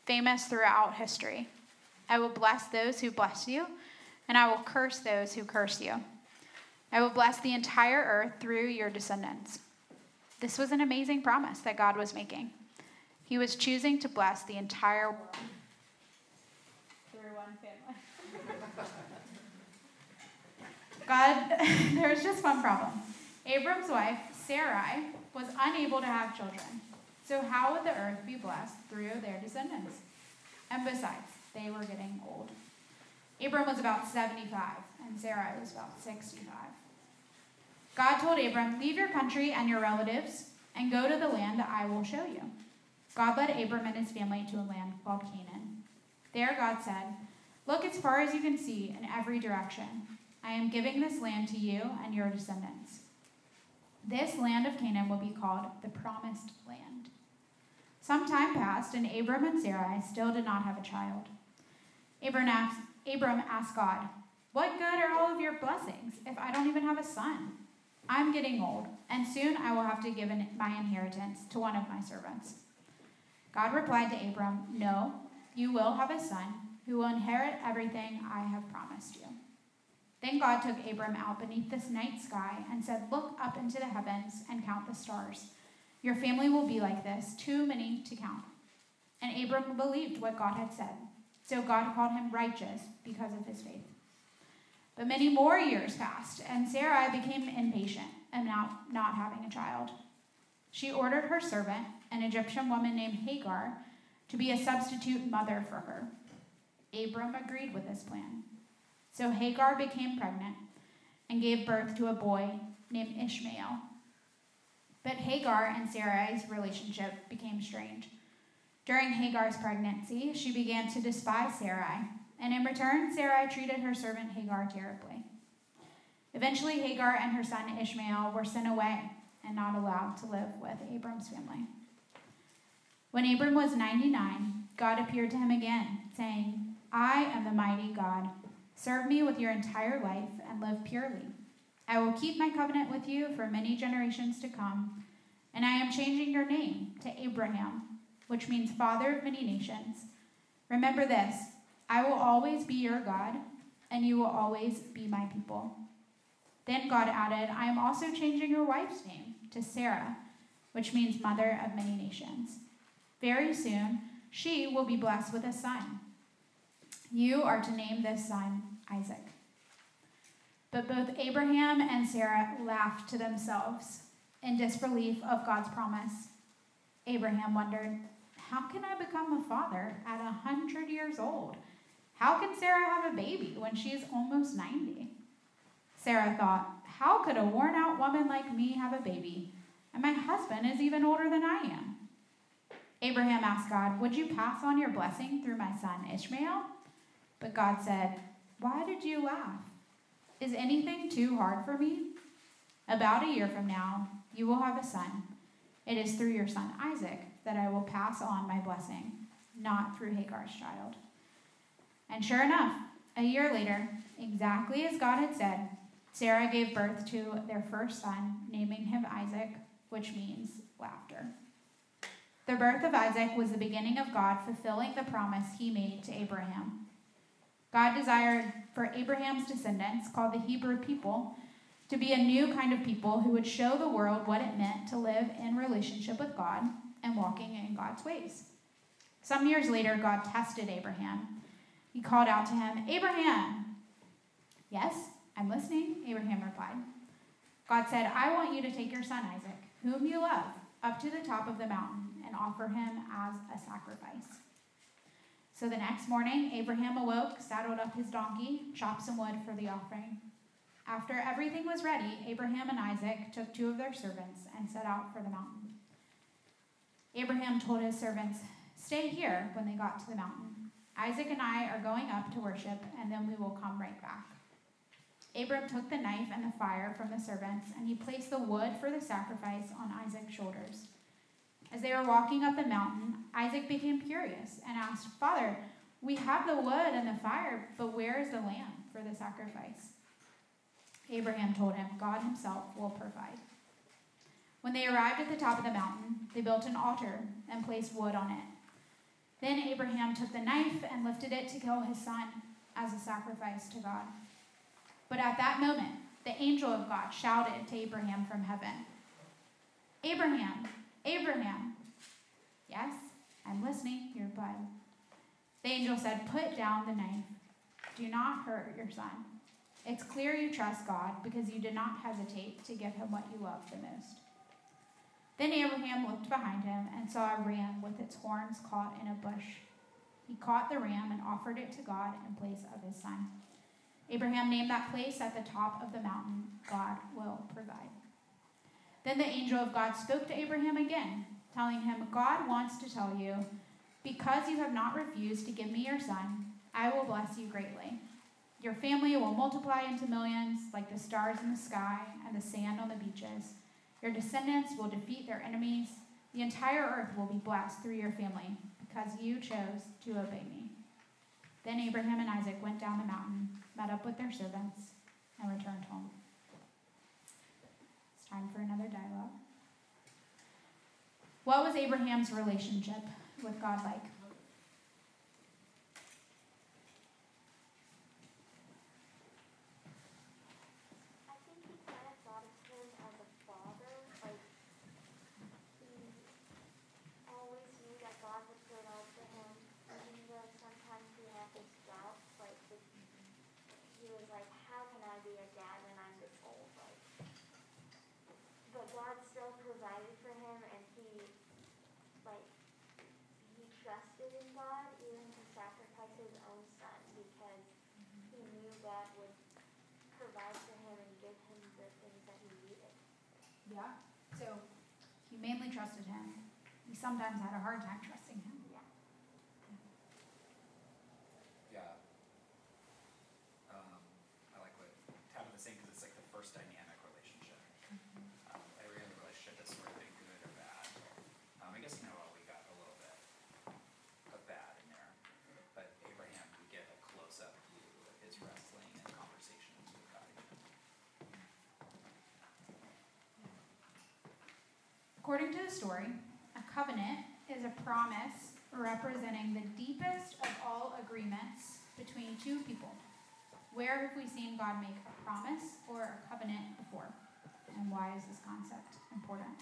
famous throughout history. I will bless those who bless you, and I will curse those who curse you. I will bless the entire earth through your descendants. This was an amazing promise that God was making. He was choosing to bless the entire world through one family. God, there was just one problem. Abram's wife, Sarai, was unable to have children. So, how would the earth be blessed through their descendants? And besides, they were getting old. Abram was about 75, and Sarai was about 65. God told Abram, Leave your country and your relatives and go to the land that I will show you. God led Abram and his family to a land called Canaan. There, God said, Look as far as you can see in every direction. I am giving this land to you and your descendants. This land of Canaan will be called the Promised Land. Some time passed, and Abram and Sarai still did not have a child. Abram asked, Abram asked God, What good are all of your blessings if I don't even have a son? I'm getting old, and soon I will have to give in my inheritance to one of my servants. God replied to Abram, No, you will have a son who will inherit everything I have promised you. Then God took Abram out beneath this night sky and said, Look up into the heavens and count the stars. Your family will be like this, too many to count. And Abram believed what God had said. So God called him righteous because of his faith. But many more years passed, and Sarai became impatient and now not having a child. She ordered her servant, an Egyptian woman named Hagar, to be a substitute mother for her. Abram agreed with this plan. So Hagar became pregnant and gave birth to a boy named Ishmael. But Hagar and Sarai's relationship became strained. During Hagar's pregnancy, she began to despise Sarai, and in return, Sarai treated her servant Hagar terribly. Eventually, Hagar and her son Ishmael were sent away and not allowed to live with Abram's family. When Abram was 99, God appeared to him again, saying, I am the mighty God. Serve me with your entire life and live purely. I will keep my covenant with you for many generations to come, and I am changing your name to Abraham, which means father of many nations. Remember this I will always be your God, and you will always be my people. Then God added, I am also changing your wife's name to Sarah, which means mother of many nations. Very soon, she will be blessed with a son. You are to name this son Isaac. But both Abraham and Sarah laughed to themselves in disbelief of God's promise. Abraham wondered, How can I become a father at a hundred years old? How can Sarah have a baby when she is almost 90? Sarah thought, How could a worn out woman like me have a baby? And my husband is even older than I am. Abraham asked God, Would you pass on your blessing through my son Ishmael? But God said, Why did you laugh? Is anything too hard for me? About a year from now, you will have a son. It is through your son Isaac that I will pass on my blessing, not through Hagar's child. And sure enough, a year later, exactly as God had said, Sarah gave birth to their first son, naming him Isaac, which means laughter. The birth of Isaac was the beginning of God fulfilling the promise he made to Abraham. God desired for Abraham's descendants, called the Hebrew people, to be a new kind of people who would show the world what it meant to live in relationship with God and walking in God's ways. Some years later, God tested Abraham. He called out to him, Abraham! Yes, I'm listening, Abraham replied. God said, I want you to take your son Isaac, whom you love, up to the top of the mountain and offer him as a sacrifice. So the next morning, Abraham awoke, saddled up his donkey, chopped some wood for the offering. After everything was ready, Abraham and Isaac took two of their servants and set out for the mountain. Abraham told his servants, Stay here when they got to the mountain. Isaac and I are going up to worship, and then we will come right back. Abram took the knife and the fire from the servants, and he placed the wood for the sacrifice on Isaac's shoulders. As they were walking up the mountain, Isaac became curious and asked, Father, we have the wood and the fire, but where is the lamb for the sacrifice? Abraham told him, God himself will provide. When they arrived at the top of the mountain, they built an altar and placed wood on it. Then Abraham took the knife and lifted it to kill his son as a sacrifice to God. But at that moment, the angel of God shouted to Abraham from heaven Abraham, Abraham. Yes, I'm listening, he replied. The angel said, Put down the knife. Do not hurt your son. It's clear you trust God because you did not hesitate to give him what you love the most. Then Abraham looked behind him and saw a ram with its horns caught in a bush. He caught the ram and offered it to God in place of his son. Abraham named that place at the top of the mountain, God will provide. Then the angel of God spoke to Abraham again, telling him, God wants to tell you, because you have not refused to give me your son, I will bless you greatly. Your family will multiply into millions, like the stars in the sky and the sand on the beaches. Your descendants will defeat their enemies. The entire earth will be blessed through your family, because you chose to obey me. Then Abraham and Isaac went down the mountain, met up with their servants, and returned home. It's time for another dialogue. What was Abraham's relationship with God like? I think he kind of thought of him as a father, like he always knew that God would provide for him, even though sometimes he had his doubts, like the, he was like, how can I be a dad when I'm this old, like. But God still provided for him, and he, like, he trusted in God even to sacrifice his own son because he knew God would provide for him and give him the things that he needed. Yeah. So he mainly trusted him. He sometimes had a hard time trusting him. Yeah. Yeah. Um, I like what Tabitha's saying because it's like the first dynamic relationship. Um, every other relationship has sort of been good or bad. Um, I guess Noah, we got a little bit of bad in there. But Abraham, we get a close-up view of his wrestling and conversations with God. According to the story, a covenant is a promise representing the deepest of all agreements between two people. Where have we seen God make a promise or a covenant before? And why is this concept important?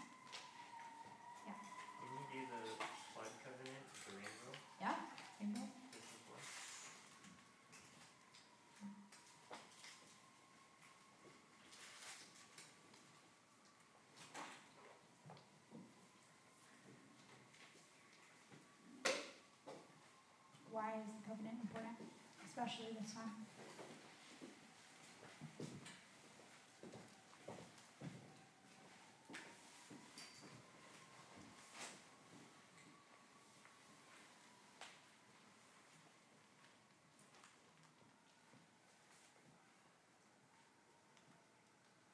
Yeah. Didn't he do the flood covenant with the rainbow Yeah? Bingo. just before? Why is the covenant important, especially this time?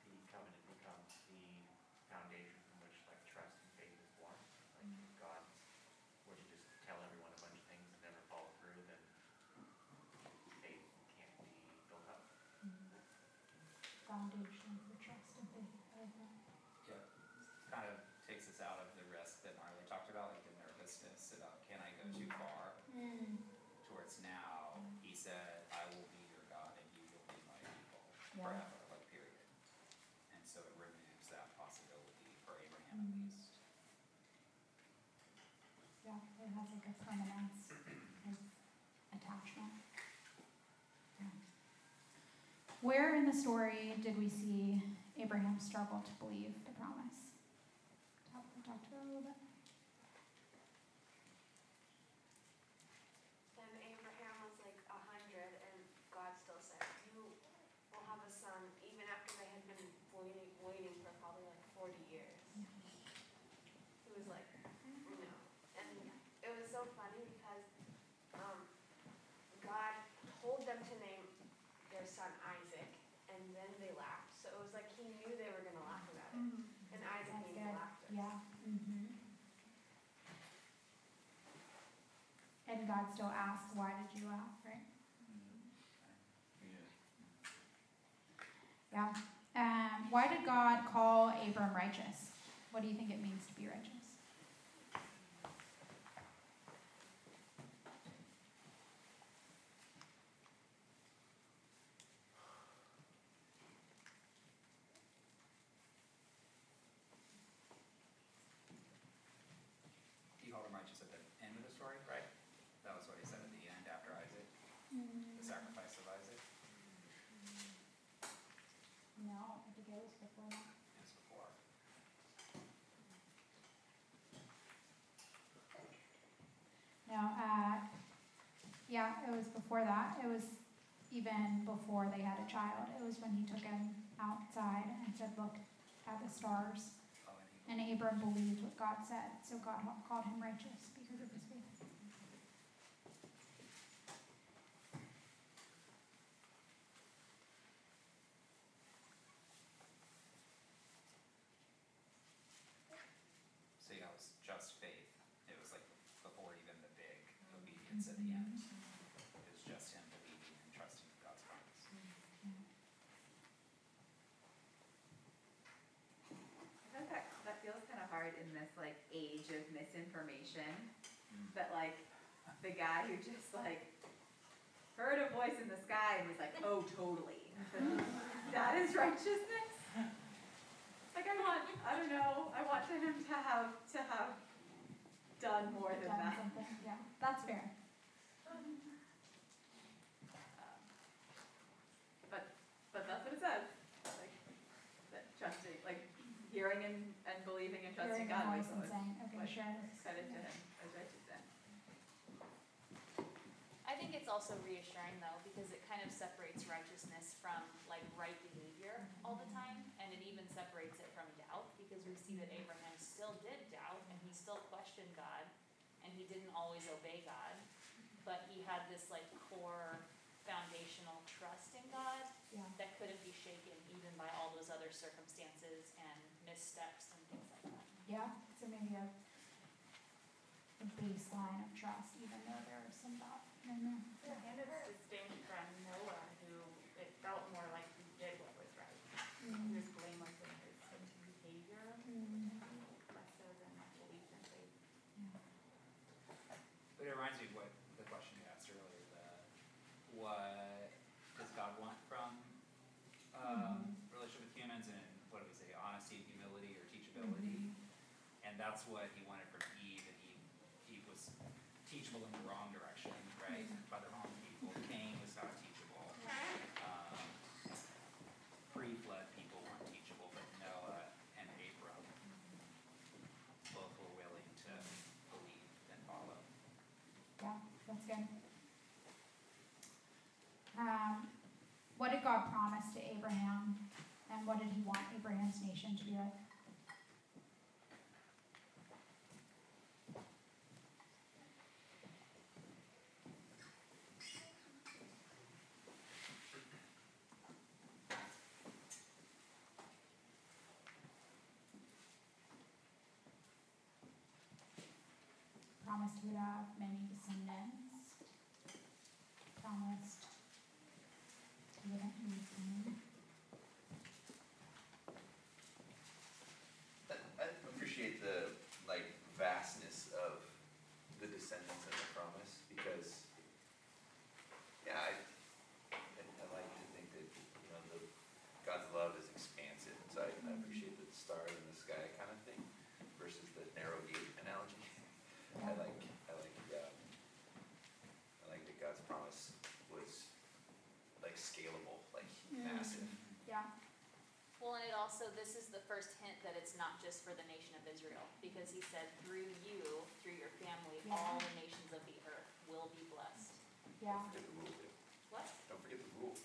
the covenant becomes the foundation from which like trust and faith is born. Like if God were to just tell everyone a bunch of things and never follow through, then faith can't be built up. Foundation for trust and faith. I like that. Yeah, kind of takes us out of the risk that Marley talked about, like the nervousness about can I go too far? Towards now, he said, I will be your God and you will be my forever, like period. And so it removes that possibility for Abraham at mm-hmm. least. Yeah, it has like a permanence of attachment. Yeah. Where in the story did we see Abraham struggle to believe the promise? Talk, talked about it a little bit. And Abraham was like a hundred, and God still said, "You will have a son," even after they had been waiting, waiting for probably like forty years. It was like, you know, and it was so funny because um, God told them to name their son Isaac, and then they laughed. So it was like he knew they were gonna laugh about it, and Isaac That's means good. laughter. Yeah. Mm-hmm. And God still asks, why did you laugh, right? Yeah. Um, why did God call Abram righteous? What do you think it means to be righteous? He called him righteous at the end of the story, right? That was what he said at the end after Isaac, the sacrifice of Isaac. No, I think it was before that. It was before. No, uh, yeah, it was before that. It was even before they had a child. It was when he took him outside and said, Look at the stars. And Abram believed what God said, so God called him righteous because of his faith. So yeah, it was just faith. It was like before even the big obedience at the end. It was just in this like age of misinformation. But like the guy who just like heard a voice in the sky and was like, oh, totally. that is righteousness. Like I want, I don't know, I want him to have to have done more than Done that. something, yeah, that's fair. Um, But but that's what it says. Like that trusting, like hearing and, and believing and Hearing God was voice and saying, okay, sure. credit to him as righteous then. I think it's also reassuring though, because it kind of separates righteousness from like right behavior all the time, and it even separates it from doubt, because we see that Abraham still did doubt, and he still questioned God, and he didn't always obey God, but he had this like core foundational trust in God Yeah. that couldn't be shaken even by all those other circumstances and missteps and things like that. Yeah, so maybe a, a baseline of trust, even though there was some doubt in there. And it's distinct from Noah, who it felt more like he did what was right. He was blameless in his, in his behavior, less so than like belief and faith. But it reminds me of what the question you asked earlier, the, what does God want from, um, relationship with humans and what do we say, honesty, humility, or teachability? And that's what he wanted from Eve, and Eve, Eve was teachable in the wrong direction, right, by the wrong people. Cain was not teachable. Um, pre-flood people weren't teachable, but Noah and Abram both were willing to believe and follow. Yeah, that's good. Um, what did God promise to Abraham, and what did He want Abraham's nation to be like? Promised would have many descendants he wouldn't lose him. I, I appreciate the like vastness of the descendants of the promise because, yeah, I, I, I like to think that you know the God's love is expansive, so I, I appreciate the stars in the sky kind of thing versus the narrow gate analogy. I like I like uh, I like that God's promise was like scalable, like massive. Yeah. Well, and it also, this is the first hint that it's not just for the nation of Israel, because he said, through you, through your family, Yeah. all the nations of the earth will be blessed. Yeah. Don't forget the rule. Too. What? Don't forget the rule.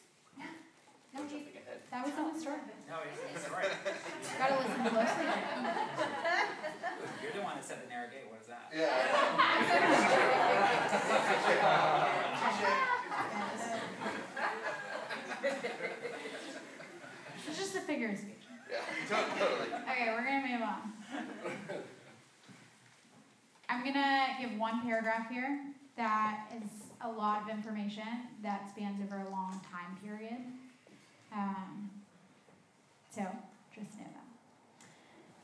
No, We're he- jumping that was in the story. No, he's, he's right. Gotta listen closely. You're the one that said the narrow gate, what is that? Yeah. it's just a figure of speech. Yeah, totally. Okay, we're gonna move on. I'm gonna give one paragraph here that is a lot of information that spans over a long time period. Um, so just know that.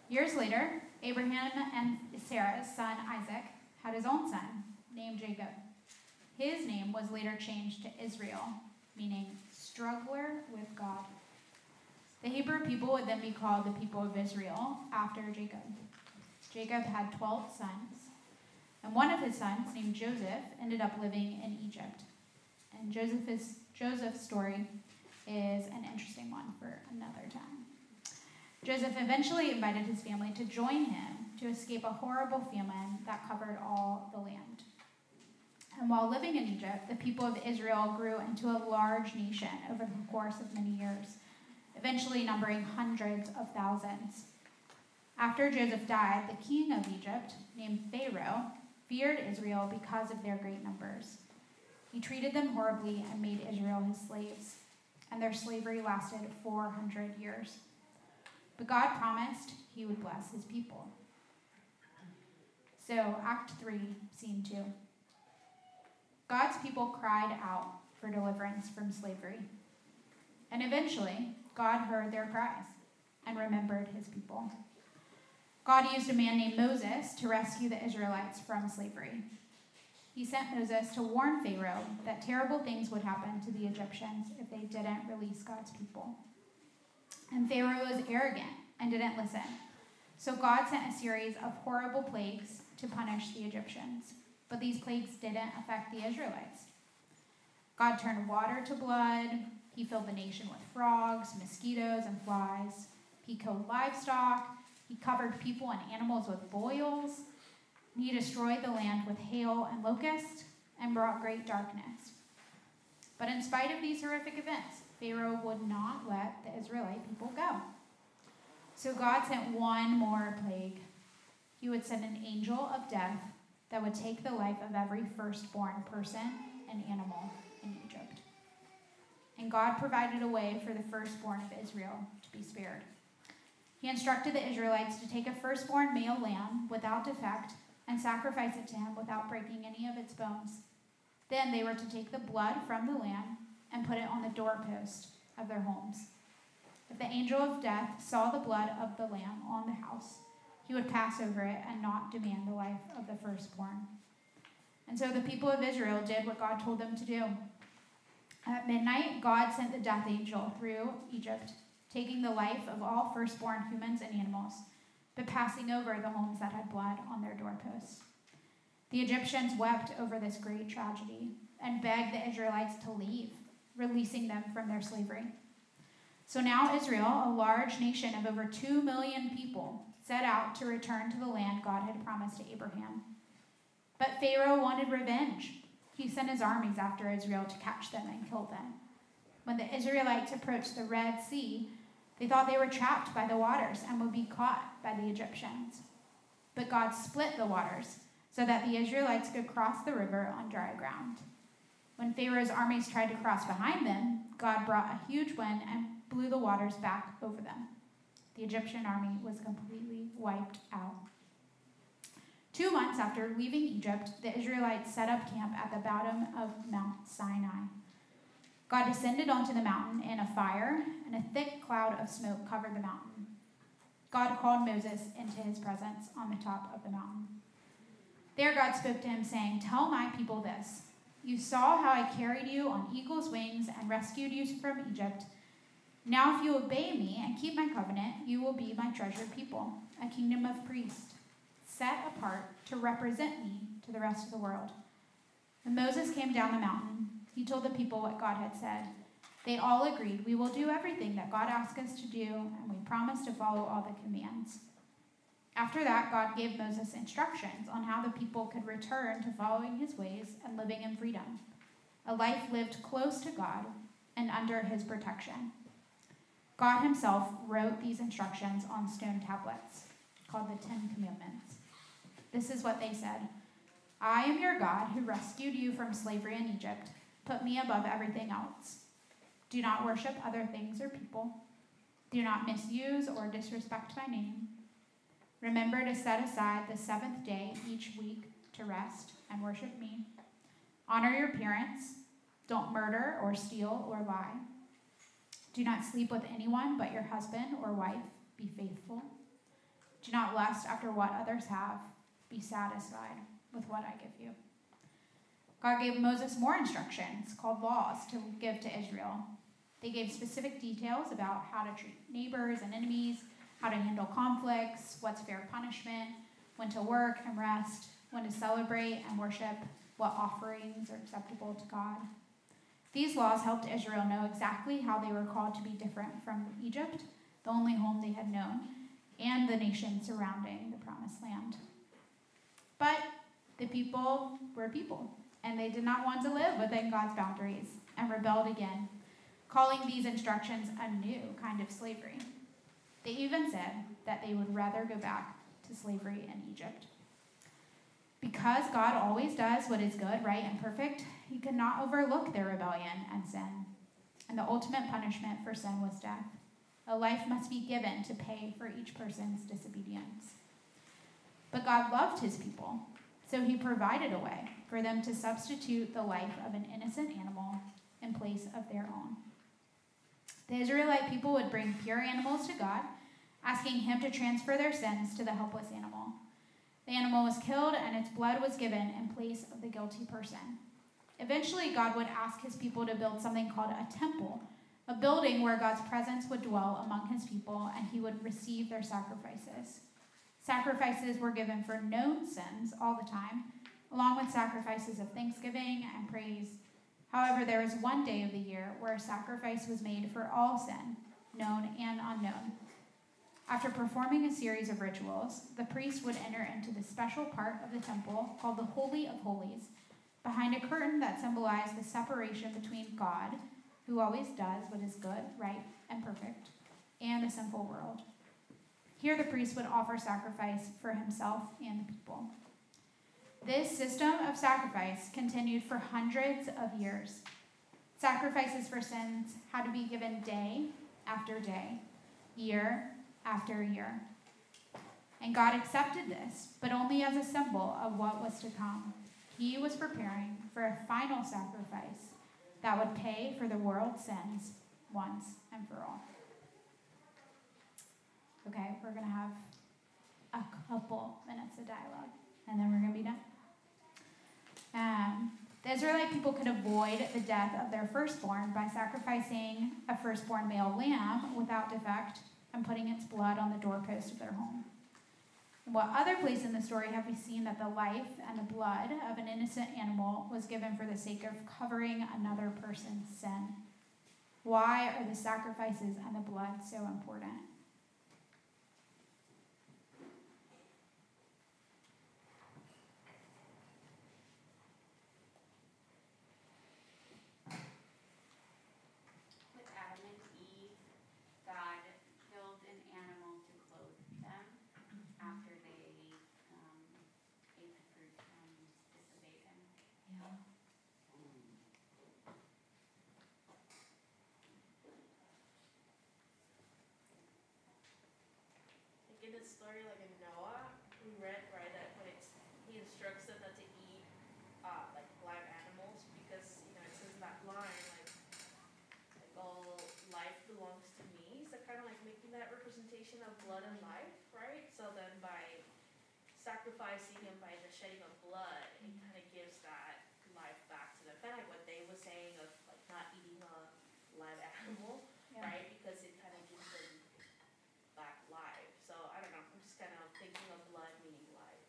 Years later, Abraham and Sarah's son Isaac had his own son named Jacob. His name was later changed to Israel, meaning struggler with God. The Hebrew people would then be called the people of Israel after Jacob. Jacob had 12 sons, and one of his sons, named Joseph, ended up living in Egypt. And Joseph is, Joseph's story is an interesting one for another time. Joseph eventually invited his family to join him to escape a horrible famine that covered all the land. And while living in Egypt, the people of Israel grew into a large nation over the course of many years eventually numbering hundreds of thousands. After Joseph died, the king of Egypt, named Pharaoh, feared Israel because of their great numbers. He treated them horribly and made Israel his slaves, and their slavery lasted 400 years. But God promised he would bless his people. So, Act 3, Scene 2. God's people cried out for deliverance from slavery. And eventually, God heard their cries and remembered his people. God used a man named Moses to rescue the Israelites from slavery. He sent Moses to warn Pharaoh that terrible things would happen to the Egyptians if they didn't release God's people. And Pharaoh was arrogant and didn't listen. So God sent a series of horrible plagues to punish the Egyptians. But these plagues didn't affect the Israelites. God turned water to blood. He filled the nation with frogs, mosquitoes, and flies. He killed livestock. He covered people and animals with boils. He destroyed the land with hail and locusts and brought great darkness. But in spite of these horrific events, Pharaoh would not let the Israelite people go. So God sent one more plague. He would send an angel of death that would take the life of every firstborn person and animal. And God provided a way for the firstborn of Israel to be spared. He instructed the Israelites to take a firstborn male lamb without defect and sacrifice it to him without breaking any of its bones. Then they were to take the blood from the lamb and put it on the doorpost of their homes. If the angel of death saw the blood of the lamb on the house, he would pass over it and not demand the life of the firstborn. And so the people of Israel did what God told them to do. At midnight, God sent the death angel through Egypt, taking the life of all firstborn humans and animals, but passing over the homes that had blood on their doorposts. The Egyptians wept over this great tragedy and begged the Israelites to leave, releasing them from their slavery. So now Israel, a large nation of over 2 million people, set out to return to the land God had promised to Abraham. But Pharaoh wanted revenge. He sent his armies after Israel to catch them and kill them. When the Israelites approached the Red Sea, they thought they were trapped by the waters and would be caught by the Egyptians. But God split the waters so that the Israelites could cross the river on dry ground. When Pharaoh's armies tried to cross behind them, God brought a huge wind and blew the waters back over them. The Egyptian army was completely wiped out. Two months after leaving Egypt, the Israelites set up camp at the bottom of Mount Sinai. God descended onto the mountain in a fire, and a thick cloud of smoke covered the mountain. God called Moses into his presence on the top of the mountain. There, God spoke to him, saying, Tell my people this You saw how I carried you on eagle's wings and rescued you from Egypt. Now, if you obey me and keep my covenant, you will be my treasured people, a kingdom of priests, set apart to represent me to the rest of the world. When Moses came down the mountain, he told the people what God had said. They all agreed, We will do everything that God asked us to do, and we promise to follow all the commands. After that, God gave Moses instructions on how the people could return to following his ways and living in freedom, a life lived close to God and under his protection. God himself wrote these instructions on stone tablets called the Ten Commandments. This is what they said I am your God who rescued you from slavery in Egypt. Put me above everything else. Do not worship other things or people. Do not misuse or disrespect my name. Remember to set aside the seventh day each week to rest and worship me. Honor your parents. Don't murder or steal or lie. Do not sleep with anyone but your husband or wife. Be faithful. Do not lust after what others have. Be satisfied with what I give you. God gave Moses more instructions called laws to give to Israel. They gave specific details about how to treat neighbors and enemies, how to handle conflicts, what's fair punishment, when to work and rest, when to celebrate and worship, what offerings are acceptable to God. These laws helped Israel know exactly how they were called to be different from Egypt, the only home they had known, and the nation surrounding the promised land. But the people were people, and they did not want to live within God's boundaries and rebelled again, calling these instructions a new kind of slavery. They even said that they would rather go back to slavery in Egypt. Because God always does what is good, right, and perfect, he could not overlook their rebellion and sin. And the ultimate punishment for sin was death. A life must be given to pay for each person's disobedience. But God loved his people, so he provided a way for them to substitute the life of an innocent animal in place of their own. The Israelite people would bring pure animals to God, asking him to transfer their sins to the helpless animal. The animal was killed, and its blood was given in place of the guilty person. Eventually, God would ask his people to build something called a temple, a building where God's presence would dwell among his people and he would receive their sacrifices. Sacrifices were given for known sins all the time, along with sacrifices of thanksgiving and praise. However, there was one day of the year where a sacrifice was made for all sin, known and unknown. After performing a series of rituals, the priest would enter into the special part of the temple called the Holy of Holies, behind a curtain that symbolized the separation between God, who always does what is good, right, and perfect, and the sinful world. Here, the priest would offer sacrifice for himself and the people. This system of sacrifice continued for hundreds of years. Sacrifices for sins had to be given day after day, year after year. And God accepted this, but only as a symbol of what was to come. He was preparing for a final sacrifice that would pay for the world's sins once and for all. Okay, we're going to have a couple minutes of dialogue, and then we're going to be done. Um, the Israelite people could avoid the death of their firstborn by sacrificing a firstborn male lamb without defect and putting its blood on the doorpost of their home. What other place in the story have we seen that the life and the blood of an innocent animal was given for the sake of covering another person's sin? Why are the sacrifices and the blood so important? With Adam and Eve, God killed an animal to clothe them after they um, ate the fruit and disobeyed him. Yeah. Like in the story, like in Noah, we read right that when it's he instructs them not to eat uh like live animals because you know it says in that line like like all life belongs to me. So kind of like making that of blood and life, right? So then by sacrificing and by the shedding of blood, it kind of gives that life back to them. Kind of like what they were saying of like not eating a live animal, Yeah. right? Because it kind of gives them back life. So I don't know. I'm just kind of thinking of blood meaning life.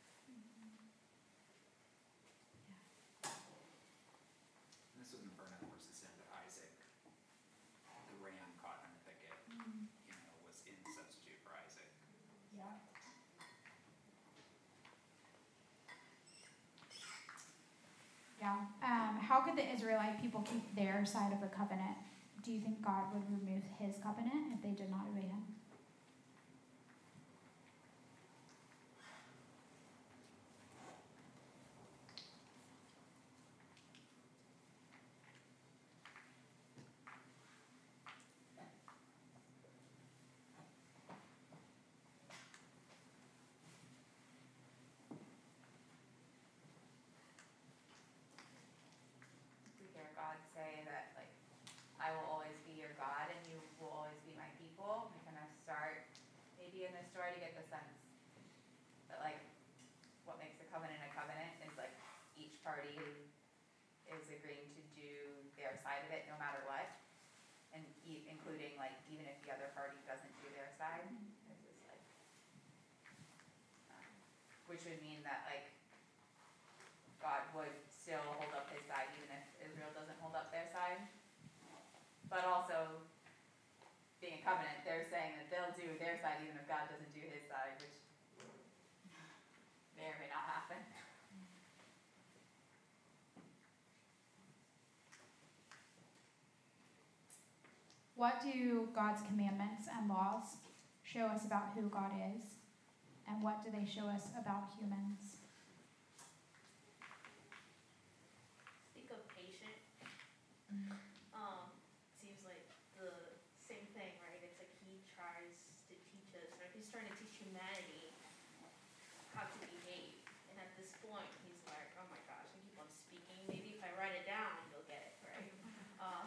And this wouldn't burn out versus sin, but Isaac, the ram caught in the thicket, you know, was in substitute for Isaac. Yeah. Yeah. Um, how could the Israelite people keep their side of the covenant? Do you think God would remove his covenant if they did not obey him? we hear God say that like I will always be your God and you will always be my people. We kind of start maybe in the story to get the sense that like what makes a covenant a covenant is like party is agreeing to do their side of it no matter what. And e- including like even if the other party doesn't do their side, it's just like um, which would mean that like God would still hold up his side even if Israel doesn't hold up their side. But also, being a covenant, they're saying that they'll do their side even if God doesn't do his side, which may or may not happen. What do God's commandments and laws show us about who God is? And what do they show us about humans? Speak of patient. Um, seems like the same thing, right? It's like he tries to teach us, or he's trying to teach humanity how to behave. And at this point, he's like, oh my gosh, I keep on speaking. Maybe if I write it down, you'll get it, right? Um,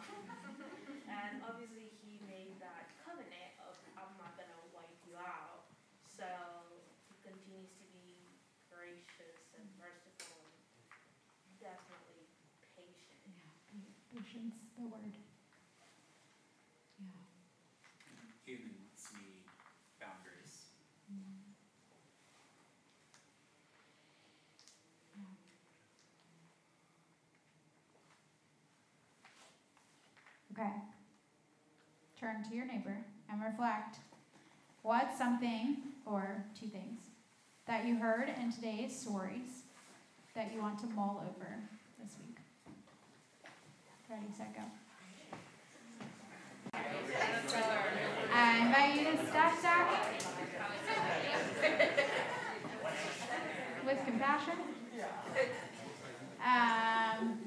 and obviously, he made that covenant of I'm not gonna wipe you out gracious and merciful and definitely patient. Patience, the word. Yeah. Humans need boundaries. Okay. Turn to your neighbor and reflect. What's something, or two things, that you heard in today's stories that you want to mull over 30 seconds. I invite you to step back with compassion. Um,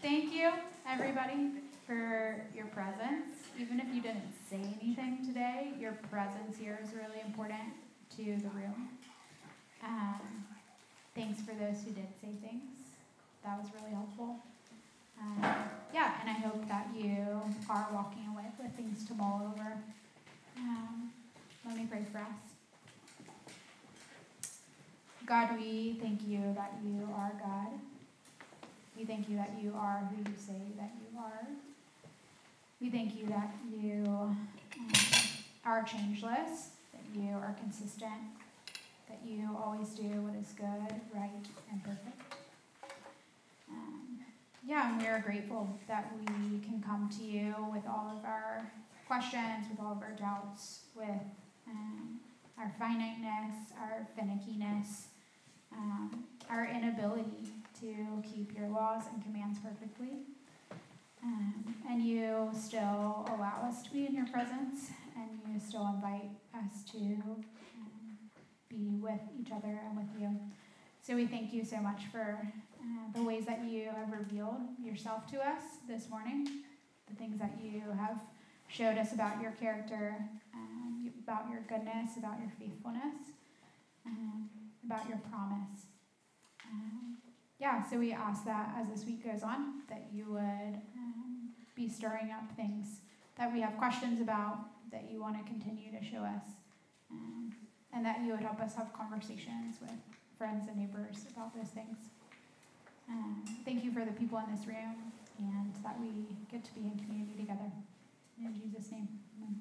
thank you, everybody, for your presence. Even if you didn't say anything today, your presence here is really important to the room. Um, thanks for those who did say things. That was really helpful. Um, yeah, and I hope that you are walking away with things to mull over. Um, let me pray for us. God, we thank you that you are God. We thank you that you are who you say that you are. We thank you that you um, are changeless, that you are consistent, that you always do what is good, right, and perfect. Um, yeah, and we are grateful that we can come to you with all of our questions, with all of our doubts, with um, our finiteness, our finickiness, um, our inability to keep your laws and commands perfectly. Um, and you still allow us to be in your presence, and you still invite us to um, be with each other and with you. So we thank you so much for uh, the ways that you have revealed yourself to us this morning, the things that you have showed us about your character, um, about your goodness, about your faithfulness, um, about your promise. Um, yeah, so we ask that as this week goes on, that you would um, be stirring up things that we have questions about, that you want to continue to show us, um, and that you would help us have conversations with friends and neighbors about those things. Um, thank you for the people in this room and that we get to be in community together. In Jesus' name, amen.